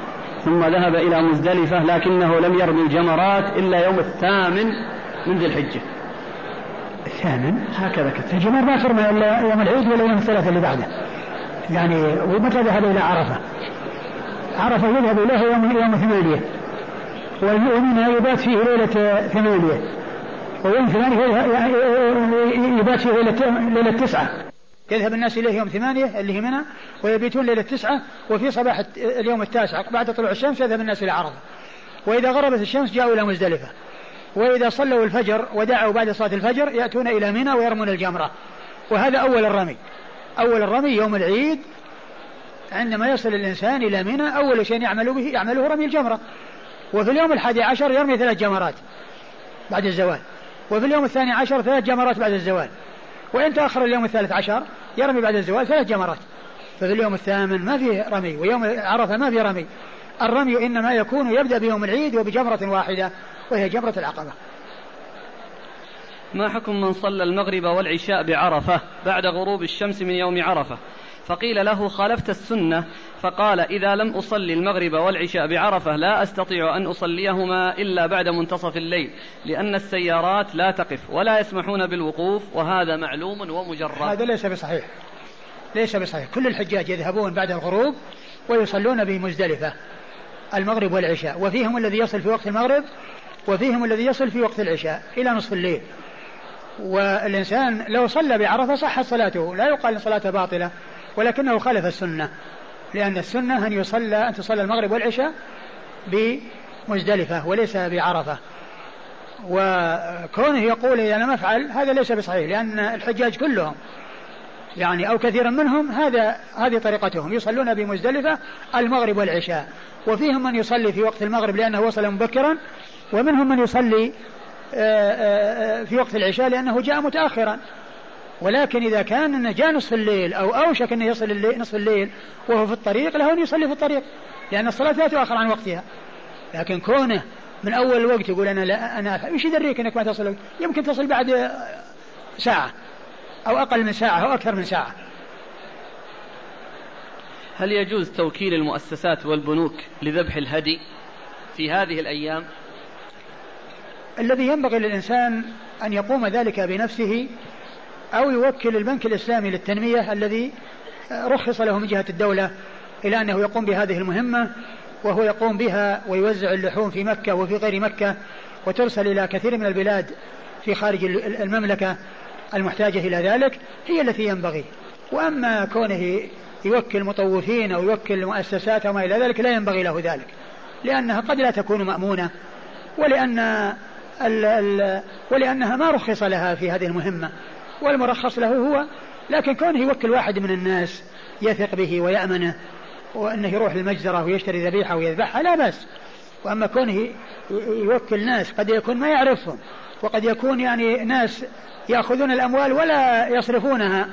ثم ذهب إلى مزدلفة لكنه لم يرمي الجمرات إلا يوم الثامن من ذي الحجة. الثامن؟ هكذا كتب. الجمار ما ترمى إلا يوم العيد ولا يوم الثلاثة اللي بعده. يعني ومتى ذهب إلى عرفة؟ عرفة يذهب إليه يوم يوم ثمانية. ومنها يبات فيه ليلة ثمانية. ويوم ثمانية يبات فيه ليلة, ليلة تسعة. يذهب الناس إليه يوم ثمانية اللي هي منى ويبيتون ليلة تسعة وفي صباح اليوم التاسع بعد طلوع الشمس يذهب الناس إلى عرفة. وإذا غربت الشمس جاءوا إلى مزدلفة. وإذا صلوا الفجر ودعوا بعد صلاة الفجر يأتون إلى منى ويرمون الجمرة. وهذا أول الرمي. أول الرمي يوم العيد عندما يصل الإنسان إلى منى أول شيء يعمل به يعمله رمي الجمرة. وفي اليوم الحادي عشر يرمي ثلاث جمرات بعد الزوال. وفي اليوم الثاني عشر ثلاث جمرات بعد الزوال. وإن تأخر اليوم الثالث عشر يرمي بعد الزوال ثلاث جمرات. ففي اليوم الثامن ما فيه رمي ويوم عرفة ما فيه رمي. الرمي إنما يكون يبدأ بيوم العيد وبجمرة واحدة وهي جمرة العقبة. ما حكم من صلى المغرب والعشاء بعرفة بعد غروب الشمس من يوم عرفة؟ فقيل له خالفت السنة فقال إذا لم أصلي المغرب والعشاء بعرفة لا أستطيع أن أصليهما إلا بعد منتصف الليل لأن السيارات لا تقف ولا يسمحون بالوقوف وهذا معلوم ومجرد. هذا ليس بصحيح. ليس بصحيح. كل الحجاج يذهبون بعد الغروب ويصلون بمزدلفة المغرب والعشاء وفيهم الذي يصل في وقت المغرب وفيهم الذي يصل في وقت العشاء إلى نصف الليل. والإنسان لو صلى بعرفة صحت صلاته لا يقال أن صلاته باطلة ولكنه خالف السنة لأن السنة أن يصلى أن تصلى المغرب والعشاء بمزدلفة وليس بعرفة. وكونه يقول إذا لم أفعل هذا ليس بصحيح لأن الحجاج كلهم يعني أو كثيرا منهم هذا هذه طريقتهم يصلون بمزدلفة المغرب والعشاء. وفيهم من يصلي في وقت المغرب لأنه وصل مبكرا ومنهم من يصلي في وقت العشاء لأنه جاء متأخرا. ولكن إذا كان أنه جاء نصف الليل أو أوشك أنه يصل الليل نصف الليل وهو في الطريق له أن يصلي في الطريق لأن الصلاة لا تؤخر عن وقتها. لكن كونه من أول الوقت يقول أنا لا أنا إيش يدريك أنك ما تصل؟ يمكن تصل بعد ساعة أو أقل من ساعة أو أكثر من ساعة. هل يجوز توكيل المؤسسات والبنوك لذبح الهدي في هذه الأيام؟ الذي ينبغي للإنسان أن يقوم ذلك بنفسه أو يوكل البنك الإسلامي للتنمية الذي رخص له من جهة الدولة إلى أنه يقوم بهذه المهمة وهو يقوم بها ويوزع اللحوم في مكة وفي غير مكة وترسل إلى كثير من البلاد في خارج المملكة المحتاجة إلى ذلك هي التي ينبغي. وأما كونه يوكل مطوفين أو يوكل مؤسسات أو ما إلى ذلك لا ينبغي له ذلك لأنها قد لا تكون مأمونة ولأن ال ال ولأنها ما رخص لها في هذه المهمة والمرخص له هو لكن كونه يوكل واحد من الناس يثق به ويأمنه وأنه يروح للمجزرة ويشتري ذبيحة ويذبحها لا بأس. وأما كونه يوكل ناس قد يكون ما يعرفهم وقد يكون يعني ناس يأخذون الأموال ولا يصرفونها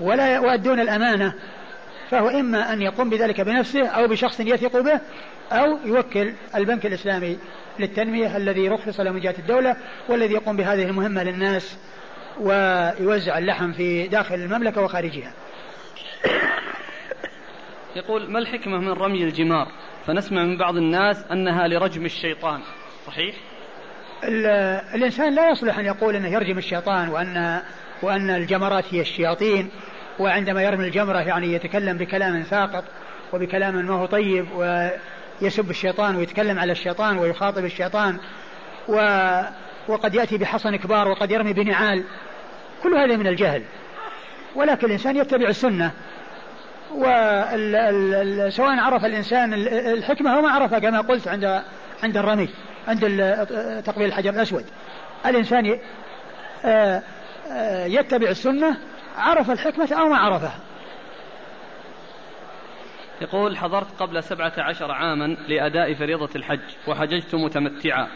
ولا يؤدون الأمانة فهو إما أن يقوم بذلك بنفسه أو بشخص يثق به أو يوكل البنك الإسلامي للتنمية الذي رخص له من جهة الدولة والذي يقوم بهذه المهمة للناس ويوزع اللحم في داخل المملكة وخارجها. يقول ما الحكمة من رمي الجمار؟ فنسمع من بعض الناس أنها لرجم الشيطان. صحيح؟ الإنسان لا يصلح أن يقول أنه يرجم الشيطان وأن وأن الجمرات هي الشياطين وعندما يرمي الجمرة يعني يتكلم بكلام ساقط وبكلام ما هو طيب يسب الشيطان ويتكلم على الشيطان ويخاطب الشيطان و وقد يأتي بحصن كبار وقد يرمي بنعال. كل هذا من الجهل. ولكن الإنسان يتبع السنة. وسواء عرف الإنسان الحكمة أو ما عرفها كما قلت عند عند الرمي عند تقبيل الحجر الأسود. الإنسان آه، آه، يتبع السنة عرف الحكمة أو ما عرفها. يقول حضرت قبل سبعة عشر عاما لأداء فريضة الحج وحججت متمتعا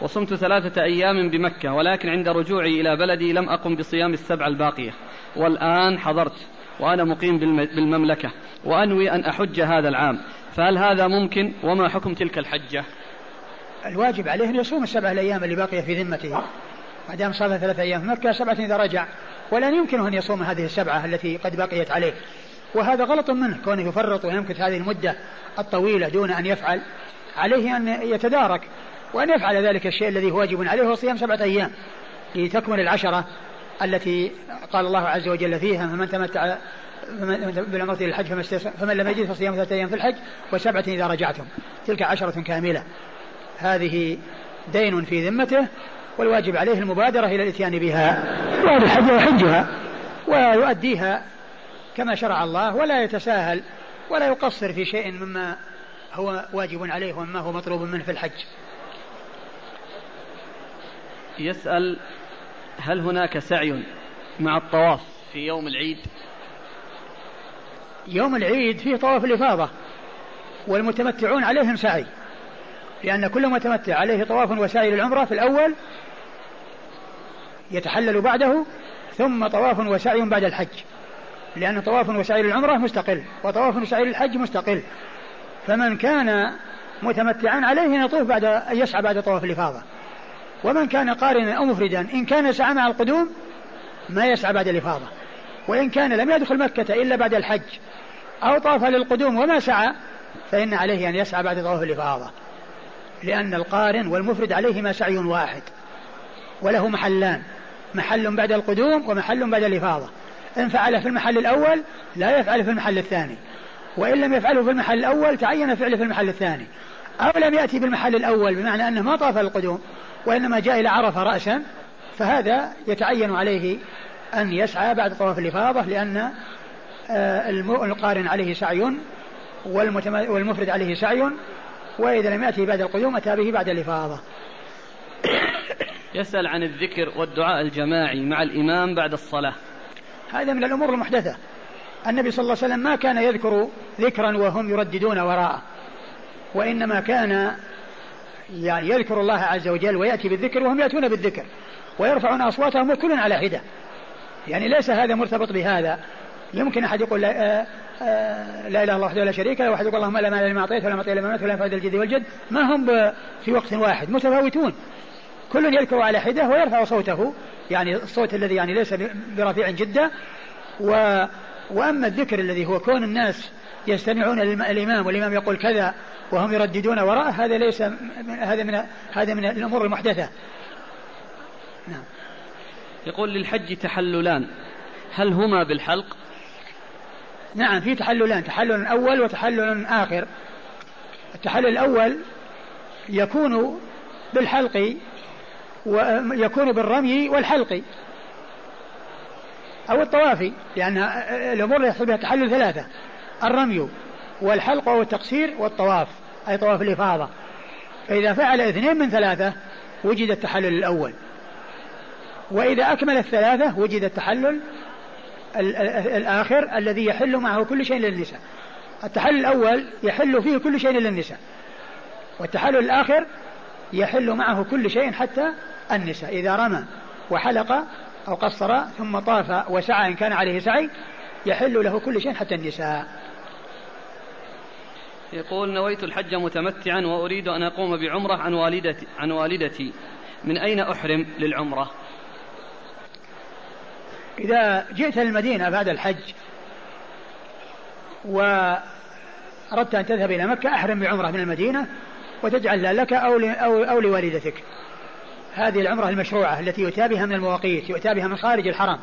وصمت ثلاثة أيام بمكة ولكن عند رجوعي إلى بلدي لم أقم بصيام السبع الباقية. والآن حضرت وأنا مقيم بالمملكة وأنوي أن أحج هذا العام. فهل هذا ممكن؟ وما حكم تلك الحجة؟ الواجب عليه أن يصوم السبع الأيام اللي باقية في ذمته. ما دام صلى ثلاثة أيام في مكة سبعة إذا رجع. ولن يمكنه أن يصوم هذه السبعة التي قد بقيت عليه. وهذا غلط منه كونه يفرط ويمكث هذه المدة الطويلة دون أن يفعل. عليه أن يتدارك وأن يفعل ذلك الشيء الذي هو واجب عليه هو صيام سبعة أيام لتكمل العشرة التي قال الله عز وجل فيها فمن تمتع بالعمرة إلى الحج فمن لم يجد فصيام ثلاثة أيام في الحج وسبعة إذا رجعتم. تلك عشرة كاملة. هذه دين في ذمته والواجب عليه المبادرة إلى الإتيان بها وهذه الحج يحجها ويؤديها كما شرع الله ولا يتساهل ولا يقصر في شيء مما هو واجب عليه ومما هو مطلوب منه في الحج. يسأل هل هناك سعي مع الطواف في يوم العيد؟ يوم العيد فيه طواف الإفاضة والمتمتعون عليهم سعي لأن كل متمتع عليه طواف وسعي للعمرة في الأول يتحلل بعده ثم طواف وسعي بعد الحج. لأن طواف وسعي للعمرة مستقل وطواف وسعي للحج مستقل. فمن كان متمتعا عليه أن يطوف بعد أن يسعى بعد طواف الإفاضة. ومن كان قارنا أو مفردا إن كان سعى مع القدوم ما يسعى بعد الإفاضة. وإن كان لم يدخل مكة إلا بعد الحج أو طاف للقدوم وما سعى فإن عليه أن يسعى بعد طواف الإفاضة. لأن القارن والمفرد عليهما سعي واحد وله محلان محل بعد القدوم ومحل بعد الإفاضة. إن فعل في المحل الأول لا يفعل في المحل الثاني. وإن لم يفعله في المحل الأول تعين فعله في المحل الثاني. أو لم يأتي بالمحل الأول بمعنى أنه ما طاف القدوم وإنما جاء إلى عرفة رأسا فهذا يتعين عليه أن يسعى بعد طواف الإفاضة لأن آه، القارن عليه سعي والمفرد عليه سعي وإذا لم يأتي بعد القدوم أتى به بعد الإفاضة. يسأل عن الذكر والدعاء الجماعي مع الإمام بعد الصلاة. هذا من الأمور المحدثة. النبي صلى الله عليه وسلم ما كان يذكر ذكرا وهم يرددون وراءه. وإنما كان يعني يذكر الله عز وجل ويأتي بالذكر وهم يأتون بالذكر. ويرفعون أصواتهم وكل على حدة. يعني ليس هذا مرتبط بهذا. يمكن أحد يقول لا, آه آه لا إله إلا الله وحده لا شريك له. واحد يقول اللهم لا مال لما أعطيت ولا معطي لما ولا فائدة الجد والجد. ما هم في وقت واحد. متفاوتون. كل يذكر على حدة ويرفع صوته يعني الصوت الذي يعني ليس برفيع جدا. و وأما الذكر الذي هو كون الناس يستمعون الإمام والإمام يقول كذا وهم يرددون وراءه هذا ليس هذا من هذا من الأمور المحدثة. نعم. يقول للحج تحللان هل هما بالحلق؟ نعم في تحللان تحلل أول وتحلل آخر التحلل الأول يكون بالحلق ويكون بالرمي والحلق أو الطواف لأن الأمور يحصل بها تحلل ثلاثة الرمي والحلق والتقصير والطواف أي طواف الإفاضة. فإذا فعل اثنين من ثلاثة وجد التحلل الأول. وإذا أكمل الثلاثة وجد التحلل الآخر الذي يحل معه كل شيء للنساء. التحلل الأول يحل فيه كل شيء للنساء والتحلل الآخر يحل معه كل شيء حتى النساء إذا رمى وحلق أو قصر ثم طاف وسعى إن كان عليه سعي يحل له كل شيء حتى النساء. يقول نويت الحج متمتعا وأريد أن أقوم بعمرة عن والدتي, عن والدتي. من أين أحرم للعمرة؟ إذا جئت للمدينة بعد الحج وأردت أن تذهب إلى مكة أحرم بعمرة من المدينة وتجعل لك أو, أو, أو لوالدتك. هذه العمرة المشروعة التي يؤتى بها من المواقيت يؤتى بها من خارج الحرم.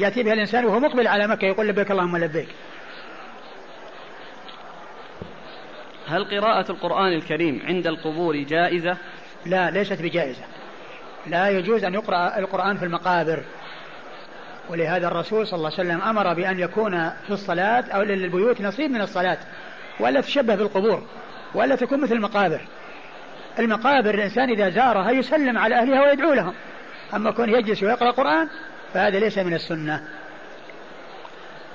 يأتي بها الإنسان وهو مقبل على مكة يقول لبيك اللهم لبيك. هل قراءة القرآن الكريم عند القبور جائزة؟ لا ليست بجائزة. لا يجوز أن يقرأ القرآن في المقابر. ولهذا الرسول صلى الله عليه وسلم أمر بأن يكون في الصلاة أو للبيوت نصيب من الصلاة ولا تشبه بالقبور ولا تكون مثل المقابر. المقابر الإنسان إذا زارها يسلم على أهلها ويدعو لهم. أما كون يجلس ويقرأ قرآن فهذا ليس من السنة.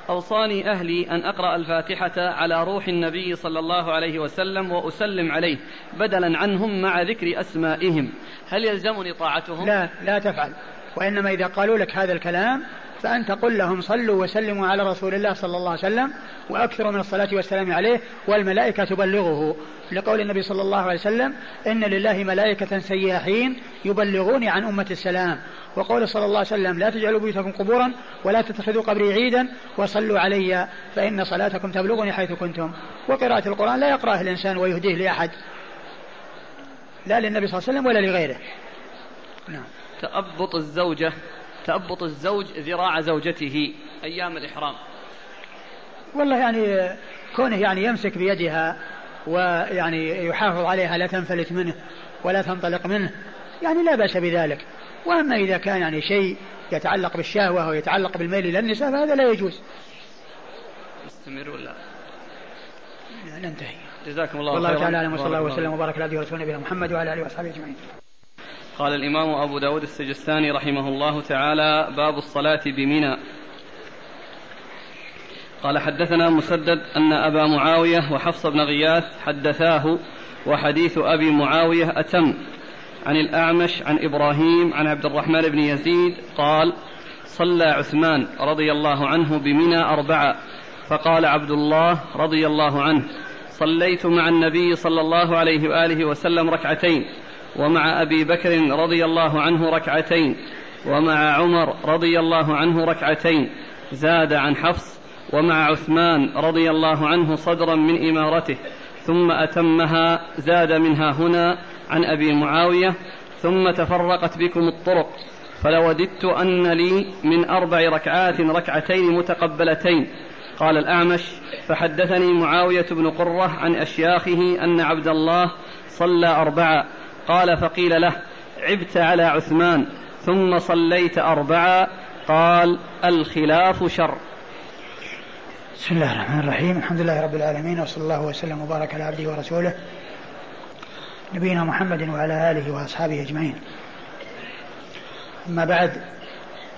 أوصاني أهلي أن أقرأ الفاتحة على روح النبي صلى الله عليه وسلم وأسلم عليه بدلا عنهم مع ذكر أسمائهم. هل يلزمني طاعتهم؟ لا لا تفعل. وإنما إذا قالوا لك هذا الكلام فأنت قل لهم صلوا وسلموا على رسول الله صلى الله عليه وسلم وأكثروا من الصلاة والسلام عليه والملائكة تبلغه. لقول النبي صلى الله عليه وسلم إن لله ملائكة سياحين يبلغوني عن أمة السلام. وقول صلى الله عليه وسلم لا تجعلوا بيوتكم قبورا ولا تتخذوا قبري عيدا وصلوا علي فإن صلاتكم تبلغني حيث كنتم. وقراءة القرآن لا يقرأه الإنسان ويهديه لأحد. لا للنبي صلى الله عليه وسلم ولا لغيره. نعم. تأبط الزوجة. تأبط الزوج ذراع زوجته أيام الإحرام. والله يعني كونه يعني يمسك بيدها ويعني يحافظ عليها لا تنفلت منه ولا تنطلق منه يعني لا بأس بذلك. وأما إذا كان يعني شيء يتعلق بالشهوة ويتعلق بالميل إلى النساء فهذا لا يجوز. نستمر ولا؟ ننتهي. جزاكم الله خيرا. والله تعالى أعلم وصلى الله وسلم وبارك على نبينا محمد وعلى آله وصحبه أجمعين. قال الإمام أبو داود السجستاني رحمه الله تعالى باب الصلاة بمنى. قال حدثنا مسدد أن أبا معاوية وحفص بن غياث حدثاه وحديث أبي معاوية أتم عن الأعمش عن إبراهيم عن عبد الرحمن بن يزيد قال صلى عثمان رضي الله عنه بمنى أربعة فقال عبد الله رضي الله عنه صليت مع النبي صلى الله عليه وآله وسلم ركعتين ومع أبي بكر رضي الله عنه ركعتين ومع عمر رضي الله عنه ركعتين زاد عن حفص ومع عثمان رضي الله عنه صدرا من إمارته ثم أتمها زاد منها هنا عن أبي معاوية ثم تفرقت بكم الطرق فلوددت أن لي من أربع ركعات ركعتين متقبلتين. قال الأعمش فحدثني معاوية بن قرة عن أشياخه أن عبد الله صلى أربعة قال فقيل له عبت على عثمان ثم صليت أربعة قال الخلاف شر بسم الله الرحمن الرحيم. الحمد لله رب العالمين وصلى الله وسلم وبارك على عبده ورسوله نبينا محمد وعلى آله وأصحابه أجمعين. أما بعد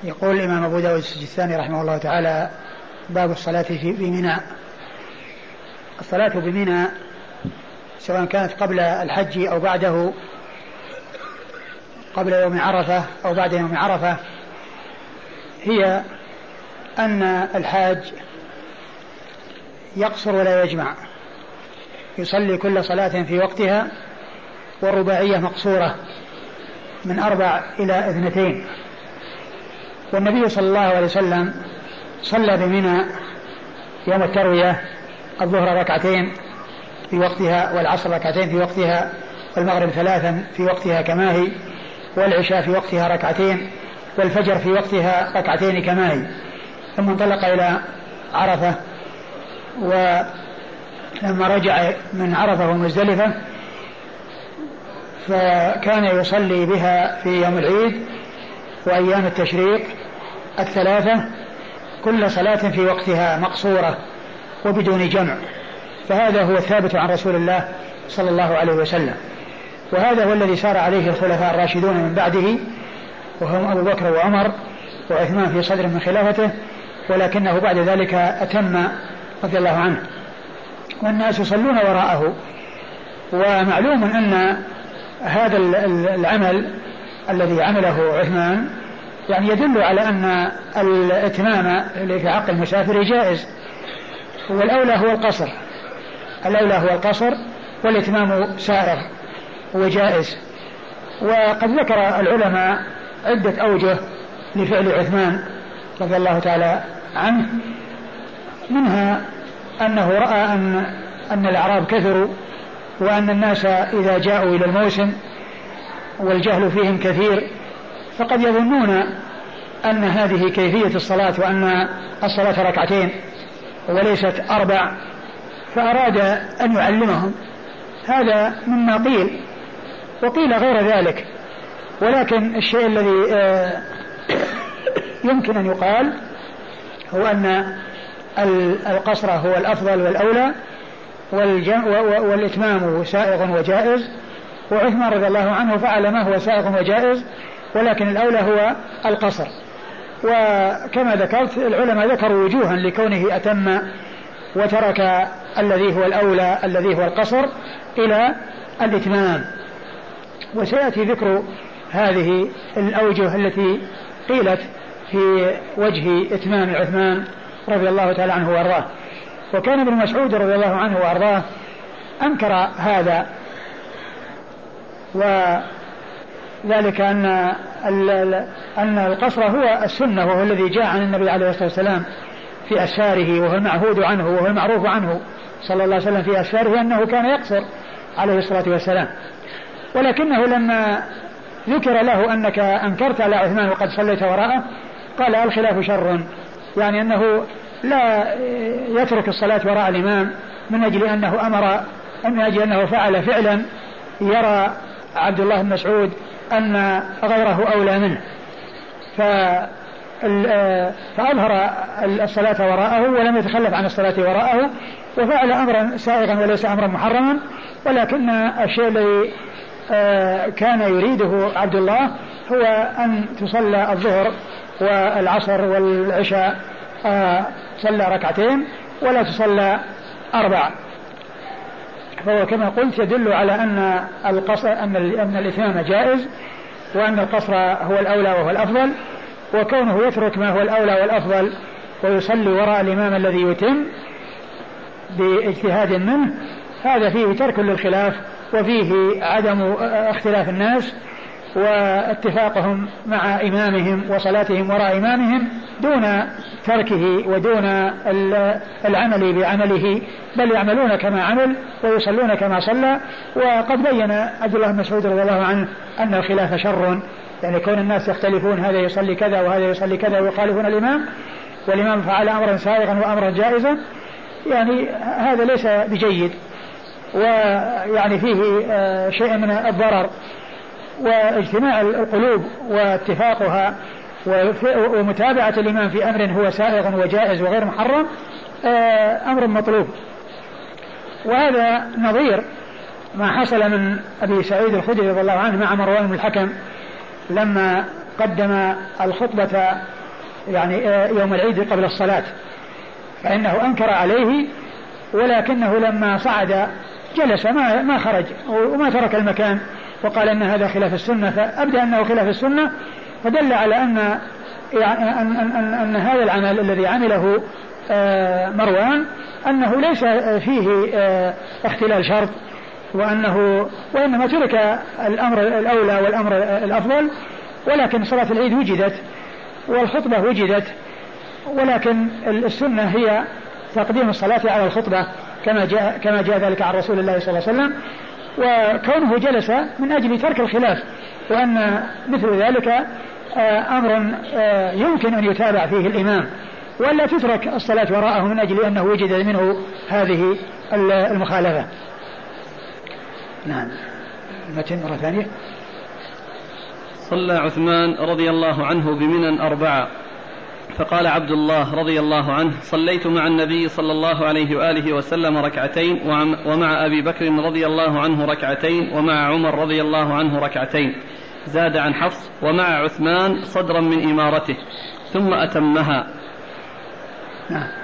يقول الإمام أبو داود السجستاني رحمه الله تعالى باب الصلاة في بمنى الصلاة بمنى سواء كانت قبل الحج أو بعده قبل يوم عرفة أو بعد يوم عرفة هي أن الحاج يقصر ولا يجمع. يصلي كل صلاة في وقتها والرباعية مقصورة من أربع إلى اثنتين. والنبي صلى الله عليه وسلم صلى بمنى يوم التروية الظهر ركعتين في وقتها والعصر ركعتين في وقتها والمغرب ثلاثا في وقتها كما هي. والعشاء في وقتها ركعتين والفجر في وقتها ركعتين كما هي ثم انطلق إلى عرفة ولما رجع من عرفة ومزدلفة فكان يصلي بها في يوم العيد وأيام التشريق الثلاثة كل صلاة في وقتها مقصورة وبدون جمع. فهذا هو الثابت عن رسول الله صلى الله عليه وسلم. وهذا هو الذي سار عليه الخلفاء الراشدون من بعده وهم أبو بكر وعمر وعثمان في صدر من خلافته ولكنه بعد ذلك أتم رضي الله عنه. والناس يصلون وراءه ومعلوم أن هذا العمل الذي عمله عثمان يعني يدل على أن الإتمام في حق المسافر جائز. والأولى هو القصر. الأولى هو القصر والإتمام سائر وجائز وقد ذكر العلماء عدة أوجه لفعل عثمان رضي الله تعالى عنه. منها أنه رأى أن أن الأعراب كثروا وأن الناس إذا جاءوا إلى الموسم والجهل فيهم كثير فقد يظنون أن هذه كيفية الصلاة وأن الصلاة ركعتين وليست أربع فأراد أن يعلمهم. هذا مما قيل. وقيل غير ذلك. ولكن الشيء الذي آه، يمكن أن يقال هو أن القصر هو الأفضل والأولى والإتمام سائغ وجائز وعثمان رضي الله عنه فعل ما هو سائغ وجائز ولكن الأولى هو القصر. وكما ذكرت العلماء ذكروا وجوها لكونه أتم وترك الذي هو الأولى الذي هو القصر إلى الإتمام. وسيأتي ذكر هذه الأوجه التي قيلت في وجه إتمام عثمان رضي الله تعالى عنه وأرضاه. وكان ابن مسعود رضي الله عنه وأرضاه أنكر هذا. وذلك أن أن القصر هو السنة وهو الذي جاء عن النبي عليه الصلاة والسلام في أسفاره وهو المعهود عنه وهو المعروف عنه صلى الله عليه وسلم في أسفاره أنه كان يقصر عليه الصلاة والسلام. ولكنه لما ذكر له أنك أنكرت على عثمان وقد صليت وراءه قال الخلاف شر. يعني أنه لا يترك الصلاة وراء الإمام من أجل أنه أمر من أجل أنه فعل فعلا. يرى عبد الله بن مسعود أن غيره أولى منه. ف فأظهر الصلاة وراءه ولم يتخلف عن الصلاة وراءه وفعل أمرا سائغا وليس أمرا محرما. ولكن الشيء الذي كان يريده عبد الله هو أن تصلى الظهر والعصر والعشاء آه، صلى ركعتين ولا تصلى أربع فهو كما قلت يدل على أن القصر أن أن الإتمام جائز وأن القصر هو الأولى وهو الأفضل وكونه يترك ما هو الأولى والأفضل ويصلي وراء الإمام الذي يتم بإجتهاد منه هذا فيه ترك للخلاف وفيه عدم اختلاف الناس واتفاقهم مع إمامهم وصلاتهم وراء إمامهم دون تركه ودون العمل بعمله بل يعملون كما عمل ويصلون كما صلى. وقد بين عبد الله بن مسعود رضي الله عنه أن الخلاف شر يعني كون الناس يختلفون هذا يصلي كذا وهذا يصلي كذا ويخالفون الإمام والإمام فعل أمرا سائغا وأمرا جائزا. يعني هذا ليس بجيد. ويعني فيه آه، شيء من الضرر واجتماع القلوب واتفاقها ومتابعة الإمام في أمر هو سائغ وجائز وغير محرم آه، أمر مطلوب. وهذا نظير ما حصل من أبي سعيد الخدري رضي الله عنه مع مروان بن الحكم لما قدم الخطبة يعني آه، يوم العيد قبل الصلاة فإنه أنكر عليه ولكنه لما صعد جلس ما ما خرج وما ترك المكان وقال إن هذا خلاف السنة فابدى أنه خلاف السنة فدل على أن يعني أن, أن, هذا العمل الذي عمله آه، مروان أنه ليس فيه آه، اختلال شرط وأنه وإنما ترك الأمر الأولى والأمر الأفضل ولكن صلاة العيد وجدت والخطبة وجدت ولكن السنة هي تقديم الصلاة على الخطبة. كما جاء كما جاء ذلك عن رسول الله صلى الله عليه وسلم. وكونه جلس من أجل ترك الخلاف وأن مثل ذلك آه، أمر آه، يمكن أن يتابع فيه الإمام ولا تترك الصلاة وراءه من أجل أنه وجد منه هذه المخالفة. نعم. المتن مرة ثانية. صلى عثمان رضي الله عنه بمنى أربعة. فقال عبد الله رضي الله عنه صليت مع النبي صلى الله عليه وآله وسلم ركعتين ومع أبي بكر رضي الله عنه ركعتين ومع عمر رضي الله عنه ركعتين زاد عن حفص ومع عثمان صدرا من إمارته ثم أتمها.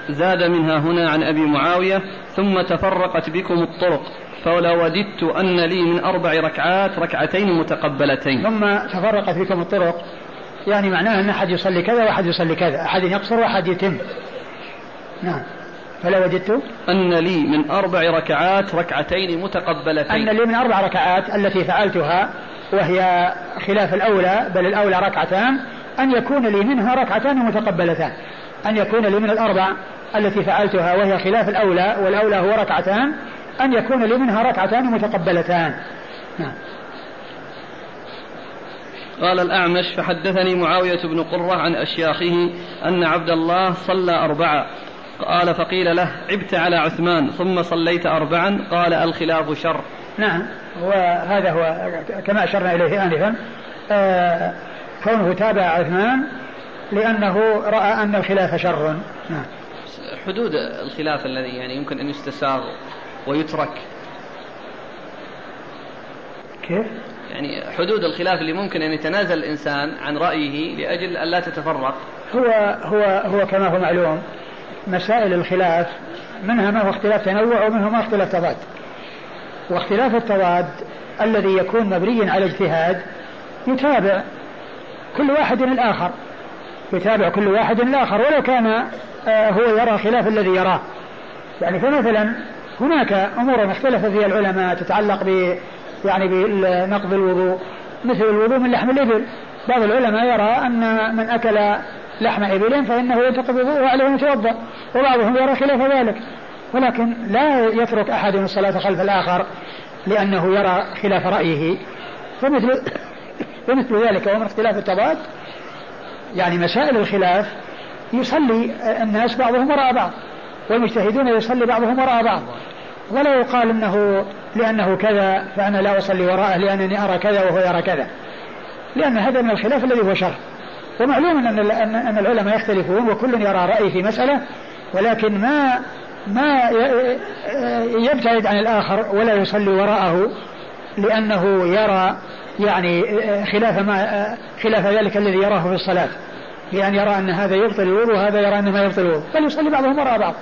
زاد منها هنا عن أبي معاوية ثم تفرقت بكم الطرق فلو وددت أن لي من أربع ركعات ركعتين متقبلتين ثم تفرقت بكم الطرق يعني معناه أن أحد يصلي كذا وأحد يصلي كذا. أحد يقصر وأحد يتم. نعم. فلا وجدت؟ أن لي من أربع ركعات ركعتين متقبلتين. أن لي من أربع ركعات التي فعلتها وهي خلاف الأولى بل الأولى ركعتان أن يكون لي منها ركعتان متقبلتان. أن يكون لي من الأربع التي فعلتها وهي خلاف الأولى والأولى هو ركعتان أن يكون لي منها ركعتان متقبلتان. نعم. قال الأعمش فحدثني معاوية بن قرة عن أشياخه أن عبد الله صلى أربعة. قال فقيل له عبت على عثمان ثم صليت أربعا. قال الخلاف شر. نعم وهذا هو كما أشرنا إليه آنفا آه كونه تابع عثمان لأنه رأى أن الخلاف شر. نعم. حدود الخلاف الذي يعني يمكن أن يستساغ ويترك. كيف؟ يعني حدود الخلاف اللي ممكن أن يتنازل الإنسان عن رأيه لأجل أن لا تتفرق. هو هو هو كما هو معلوم مسائل الخلاف منها ما هو اختلاف تنوع ومنها ما اختلاف تضاد. واختلاف التضاد الذي يكون مبنيا على اجتهاد يتابع كل واحد الآخر. يتابع كل واحد الآخر ولو كان آه، هو يرى خلاف الذي يراه. يعني فمثلا هناك أمور اختلف فيها العلماء تتعلق ب يعني بنقض الوضوء. مثل الوضوء من لحم الإبل. بعض العلماء يرى أن من أكل لحم إبل فإنه ينتقض الوضوء وعليه أن يتوضأ وبعضهم يرى خلاف ذلك. ولكن لا يترك أحد الصلاة خلف الآخر لأنه يرى خلاف رأيه. فمثل فمثل [COUGHS] ذلك ومن اختلاف التضاد يعني مسائل الخلاف يصلي الناس بعضهم وراء بعض والمجتهدون يصلي بعضهم وراء بعض. ولا يقال إنه لأنه كذا فأنا لا أصلي وراءه لأنني أرى كذا وهو يرى كذا. لأن هذا من الخلاف الذي هو شر ومعلوم أن ان العلماء يختلفون وكل يرى راي في مسألة ولكن ما ما يبتعد عن الآخر ولا يصلي وراءه لأنه يرى يعني خلاف ما خلاف ذلك الذي يراه في الصلاة. لأن يرى أن هذا يبطل الوضوء وهذا يرى أنه ما يبطل الوضوء. بل يصلي بعضهم وراء بعض.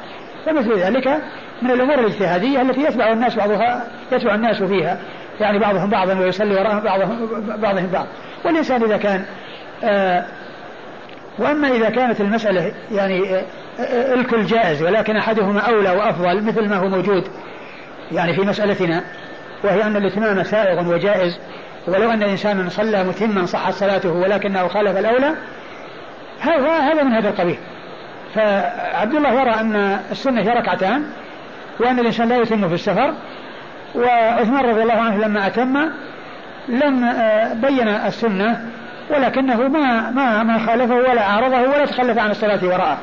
فمثل ذلك من الأمور الاجتهادية التي يتبع الناس بعضها يتبع الناس فيها. يعني بعضهم بعضا ويصلي وراء بعضهم بعضهم بعض. والإنسان إذا كان آه وأما إذا كانت المسألة يعني آه, آه، الكل جائز ولكن أحدهما أولى وأفضل مثل ما هو موجود يعني في مسألتنا وهي أن الإتمام سائغ وجائز. ولو أن الإنسان صلى متما صحت صلاته ولكنه خالف الأولى هذا هذا من هذا القبيل. فعبد الله يرى أن السنة هي ركعتان وأن الإنسان لا يتم في السفر. وعثمان رضي الله عنه لما أتم لم آه، بين السنة ولكنه ما ما ما خالفه ولا عارضه ولا تخلف عن الصلاة وراءه.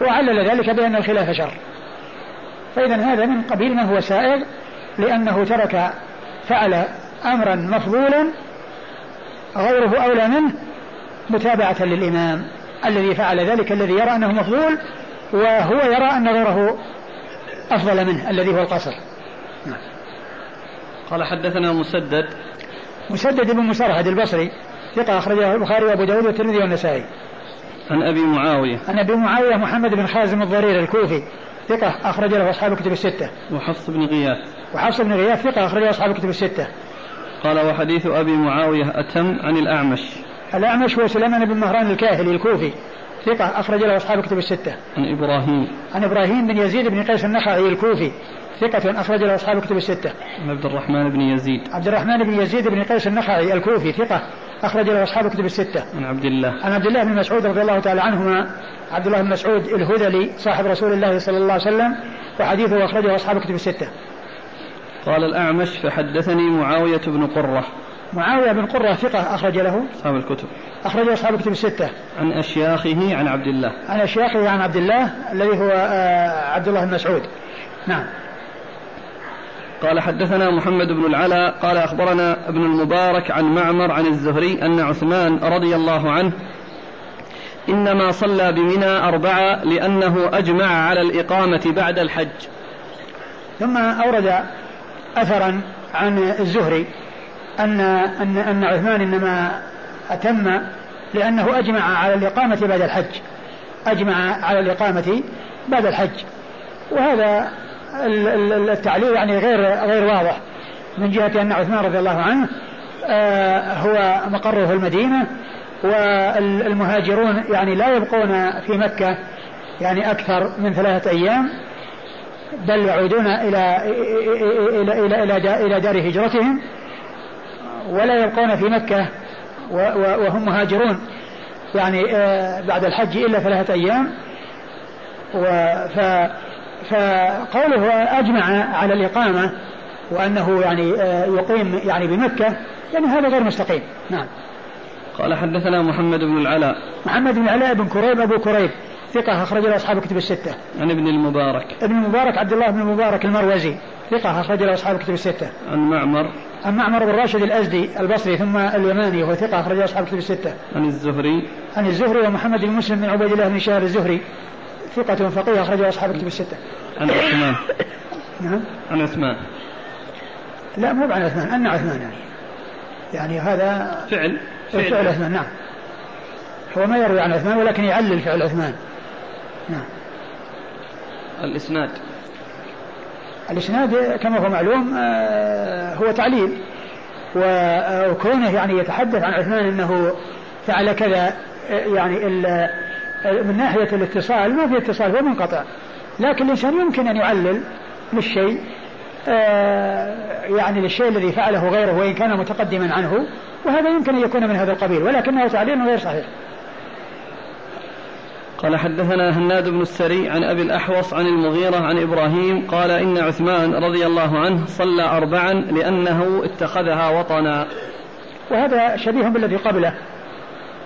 وعلل ذلك بأن الخلاف شر. فإذا هذا من قبيل ما هو سائغ لأنه ترك فعل أمرا مفضولا غيره أولى منه متابعة للإمام الذي فعل ذلك الذي يرى أنه مفضول وهو يرى أن غيره أفضل منه الذي هو القصر. نعم. قال حدثنا مسدد. مسدد بن مسرهد البصري ثقة أخرجه البخاري وأبو داود والترمذي والنسائي. عن أبي معاوية. عن أبي معاوية محمد بن خازم الضرير الكوفي ثقة أخرج له أصحاب الكتب الستة. وحفص بن غياث. وحفص بن غياث ثقة أخرج له أصحاب الكتب الستة. قال وحديث أبي معاوية أتم عن الأعمش. الأعمش هو سليمان بن مهران الكاهلي الكوفي ثقة أخرج له أصحاب الكتب الستة. عن إبراهيم. عن إبراهيم بن يزيد بن قيس النخعي الكوفي ثقة أخرج له أصحاب الكتب الستة. عن عبد الرحمن بن يزيد. عبد الرحمن بن يزيد بن قيس النخعي الكوفي ثقة أخرج له أصحاب الكتب الستة. عن عبد الله. عن عبد الله بن مسعود رضي الله تعالى عنهما عبد الله بن مسعود الهذلي صاحب رسول الله صلى الله عليه وسلم وحديثه أخرجه أصحاب الكتب الستة. قال الأعمش فحدثني معاوية بن قرة معاوية بن قرة ثقة أخرج له. أصحاب الكتب. أخرج أصحاب الكتب الستة. عن أشياخه عن عبد الله. عن أشياخه عن عبد الله الذي هو آه، عبد الله بن مسعود. نعم. قال حدثنا محمد بن العلاء قال أخبرنا ابن المبارك عن معمر عن الزهري أن عثمان رضي الله عنه إنما صلى بمنى أربعة لأنه أجمع على الإقامة بعد الحج. ثم أورد أثرا عن الزهري أن أن أن عثمان إنما أتم لأنه أجمع على الإقامة بعد الحج. أجمع على الإقامة بعد الحج. وهذا التعليل يعني غير غير واضح. من جهة أن عثمان رضي الله عنه آه، هو مقره المدينة والمهاجرون يعني لا يبقون في مكة يعني أكثر من ثلاثة أيام بل يعودون إلى إلى إلى إلى, إلى دار هجرتهم. ولا يبقون في مكة وهم مهاجرون يعني آه، بعد الحج إلا ثلاثة أيام فقوله أجمع على الإقامة وأنه يعني آه، يقيم يعني بمكة يعني هذا غير مستقيم نعم قال حدثنا محمد بن العلاء محمد بن العلاء بن كريب أبو كريب ثقة أخرج له أصحاب الكتب الستة. عن ابن المبارك. ابن المبارك عبد الله بن المبارك المروزي ثقة أخرج له أصحاب الكتب الستة. عن معمر. عن معمر بن راشد الأزدي البصري ثم اليماني وهو ثقة أخرج أصحاب الكتب الستة. عن الزهري. عن الزهري ومحمد بن مسلم بن عبيد الله بن شهر الزهري ثقة فقيه أخرج أصحاب الكتب الستة. عن عثمان. نعم. عن عثمان. لا مو عن عثمان أن عثمان يعني. يعني هذا فعل فعل, فعل عثمان نعم. هو ما يروي عن عثمان ولكن يعلل فعل عثمان نعم الإسناد الإسناد كما هو معلوم آه، هو تعليل وكونه يعني يتحدث عن عثمان أنه فعل كذا يعني من ناحية الاتصال ما في اتصال هو منقطع. لكن الإنسان يمكن أن يعلل للشيء آه، يعني للشيء الذي فعله غيره وإن كان متقدما عنه وهذا يمكن أن يكون من هذا القبيل ولكنه تعليل غير صحيح. قال حدثنا هناد بن السري عن أبي الأحوص عن المغيرة عن إبراهيم قال إن عثمان رضي الله عنه صلى أربعا لأنه اتخذها وطنا. وهذا شبيه بالذي قبله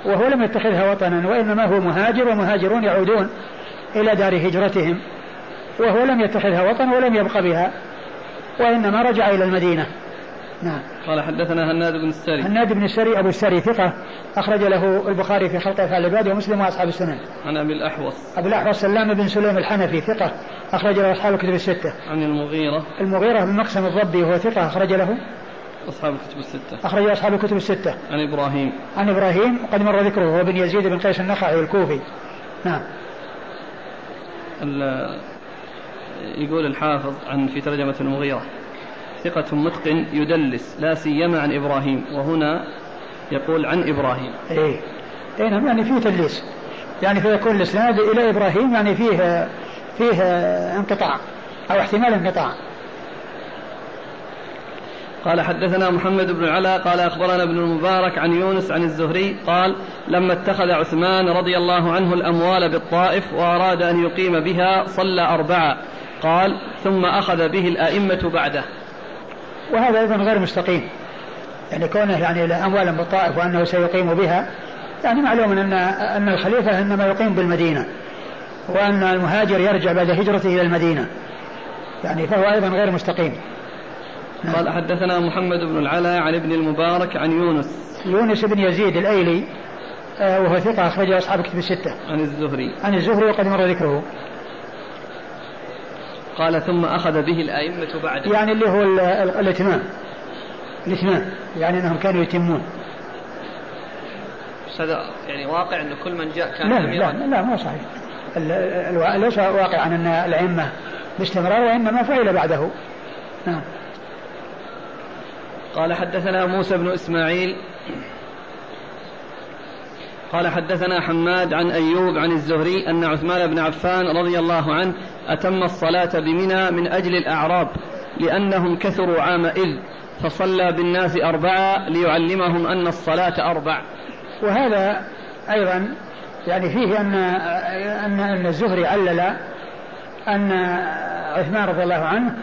وهو لم يتخذها وطنا وإنما هو مهاجر ومهاجرون يعودون إلى دار هجرتهم وهو لم يتخذها وطنا ولم يبق بها وإنما رجع إلى المدينة. نعم. قال حدثنا هناد بن السري. هناد بن السري أبو السري ثقة أخرج له البخاري في خلق أفعال العباد ومسلم وأصحاب السنن. عن أبي الأحوص. أبو الأحوص سلام بن سليم الحنفي ثقة أخرج له أصحاب الكتب الستة. عن المغيرة. المغيرة بن مقسم الضبي وهو ثقة أخرج له. أصحاب الكتب الستة. أخرج أصحاب الكتب الستة. عن إبراهيم. عن إبراهيم قد مر ذكره هو بن يزيد بن قيس النخعي الكوفي. نعم. يقول الحافظ عن في ترجمة المغيرة. ثقة متقن يدلس لا سيما عن إبراهيم. وهنا يقول عن إبراهيم. إيه. إيه نعم يعني فيه تدليس. يعني فيكون الإسناد إلى إبراهيم يعني فيه فيه انقطاع أو احتمال انقطاع. قال حدثنا محمد بن علاء قال أخبرنا ابن المبارك عن يونس عن الزهري قال لما اتخذ عثمان رضي الله عنه الأموال بالطائف وأراد أن يقيم بها صلى أربعة. قال ثم أخذ به الأئمة بعده. وهذا أيضا غير مستقيم. يعني كونه يعني له أموالا بالطائف وأنه سيقيم بها يعني معلوم أن أن الخليفة إنما يقيم بالمدينة وأن المهاجر يرجع بعد هجرته إلى المدينة. يعني فهو أيضا غير مستقيم. نعم. قال حدثنا محمد بن العلاء عن ابن المبارك عن يونس. يونس بن يزيد الأيلي آه، وهو ثقة أخرجه أصحاب كتب الستة. عن الزهري. عن الزهري وقد مر ذكره. قال ثم أخذ به الأئمة بعد يعني اللي هو الإتمام. الإتمام. يعني أنهم كانوا يتمون. هذا يعني واقع أن كل من جاء كان لا لا لا, لا مو صحيح. ليس واقعا أن الأئمة باستمرار وإنما فعل بعده. نعم. قال حدثنا موسى بن إسماعيل قال حدثنا حماد عن أيوب عن الزهري أن عثمان بن عفان رضي الله عنه أتم الصلاة بمنى من أجل الأعراب لأنهم كثروا عام إذ فصلى بالناس أربعة ليعلمهم أن الصلاة أربع. وهذا أيضا يعني فيه أن أن أن الزهري علل أن عثمان رضي الله عنه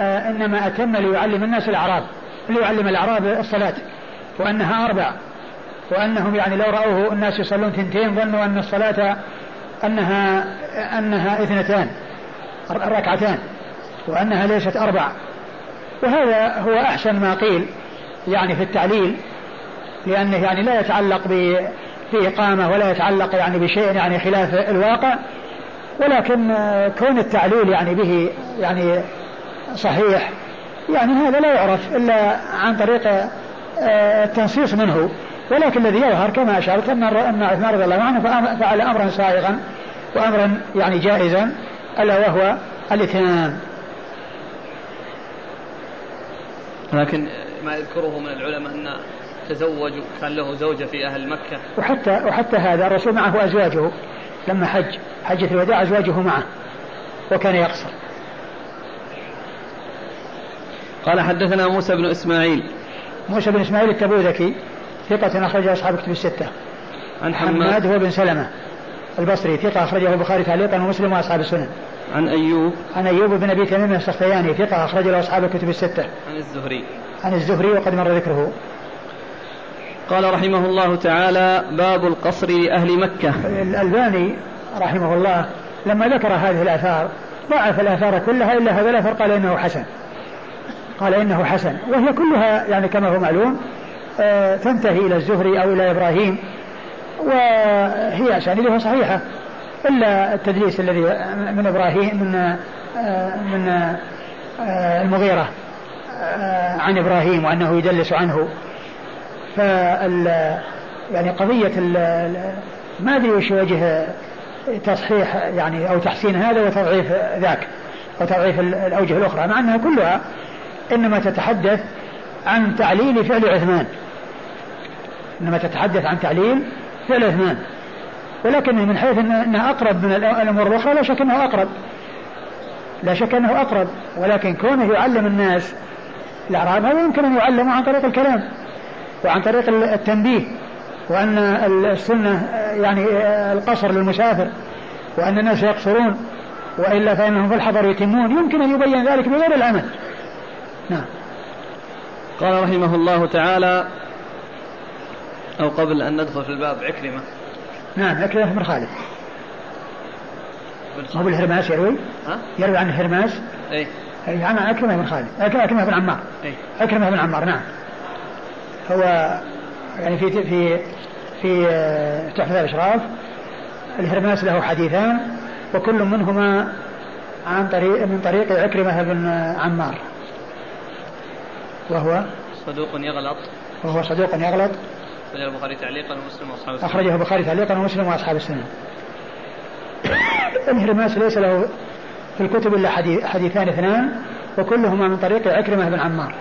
آه، إنما أتم ليعلم الناس الأعراب ليعلم الأعراب الصلاة وأنها أربع. وأنهم يعني لو رأوه الناس يصلون ثنتين ظنوا أن الصلاة أنها أنها اثنتان ركعتان وأنها ليست أربع. وهذا هو أحسن ما قيل يعني في التعليل لأنه يعني لا يتعلق بإقامة ولا يتعلق يعني بشيء يعني خلاف الواقع. ولكن كون التعليل يعني به يعني صحيح يعني هذا لا يعرف إلا عن طريق آه، التنصيص منه. ولكن الذي يظهر كما أشرت أن أن عثمان رضي الله عنه فعل أمرا سائغا وأمرا يعني جائزا ألا وهو الإتمام لكن ما يذكره من العلماء أن تزوج كان له زوجة في أهل مكة. وحتى وحتى هذا الرسول معه أزواجه. لما حج حجة الوداع أزواجه معه وكان يقصر. قال حدثنا موسى بن إسماعيل. موسى بن إسماعيل التبوذكي. ثقة أخرج أصحاب كتب الستة. عن حماد هو بن سلمة البصري ثقة أخرجه البخاري تعليقا ومسلم وأصحاب السنن. عن أيوب عن أيوب بن أبي تميم السختياني ثقة أخرج له أصحاب الكتب الستة. عن الزهري. عن الزهري وقد مر ذكره. قال رحمه الله تعالى باب القصر لأهل مكة. الألباني رحمه الله لما ذكر هذه الآثار ضعف الآثار كلها إلا هذا الأثر قال إنه حسن. قال إنه حسن وهي كلها يعني كما هو معلوم تنتهي إلى الزهري أو إلى إبراهيم وهي أسانيدها صحيحة إلا التدليس الذي من إبراهيم من آه، من آه، المغيرة عن إبراهيم وأنه يدلس عنه. فال يعني قضية ما أدري وش وجه تصحيح يعني أو تحسين هذا وتضعيف ذاك وتضعيف الأوجه الأخرى مع أنها كلها إنما تتحدث عن تعليل فعل عثمان. إنما تتحدث عن تعليل فعل عثمان ولكن من حيث أنها أقرب من الأمور الأخرى لا شك أنه أقرب. لا شك أنه أقرب. ولكن كونه يعلم الناس الأعراب هذا يمكن أن يعلموا عن طريق الكلام وعن طريق التنبيه وأن السنة يعني القصر للمسافر وأن الناس يقصرون وإلا فإنهم في الحضر يتمون. يمكن أن يبين ذلك بغير العمل. نعم. قال رحمه الله تعالى أو قبل أن ندخل في الباب عكرمة. نعم عكرمة بن خالد. أبو الهرماس يروي؟ ها؟ يروي عن الهرماس؟ اي أي عن عكرمة بن خالد. عكرمة بن عمار. اي عكرمة بن عمار نعم. هو يعني في في في تحفة الأشراف الهرماس له حديثان وكل منهما عن طريق من طريق عكرمة بن عمار. وهو؟ صدوق يغلط. وهو صدوق يغلط. أخرجه البخاري تعليقا ومسلم وأصحاب السنة. أخرجه البخاري تعليقا ومسلم وأصحاب السنة. [COUGHS] الهرماس ليس له في الكتب إلا حديث حديثان اثنان وكلهما من طريق عكرمة بن عمار.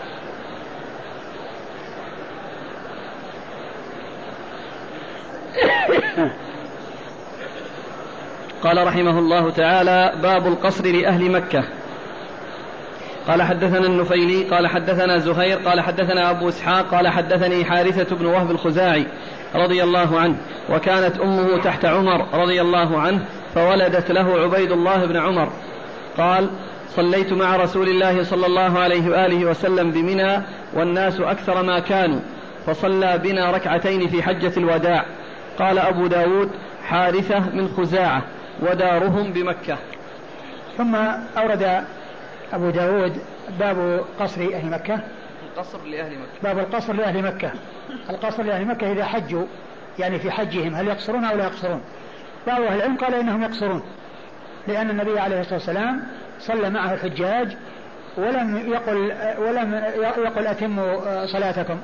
[COUGHS] قال رحمه الله تعالى باب القصر لأهل مكة. قال حدثنا النفيلي قال حدثنا زهير قال حدثنا أبو إسحاق قال حدثني حارثة بن وهب الخزاعي رضي الله عنه وكانت أمه تحت عمر رضي الله عنه فولدت له عبيد الله بن عمر. قال صليت مع رسول الله صلى الله عليه وآله وسلم بمنى والناس أكثر ما كانوا فصلى بنا ركعتين في حجة الوداع. قال أبو داود حارثة من خزاعة ودارهم بمكة. ثم أورد أبو داود باب قصر أهل مكة. القصر لأهل مكة. باب القصر لأهل مكة. القصر لأهل مكة إذا حجوا يعني في حجهم هل يقصرون أو لا يقصرون؟ بعض أهل العلم قال إنهم يقصرون لأن النبي عليه الصلاة والسلام صلى معه الحجاج ولم يقل ولم يقل أتموا صلاتكم.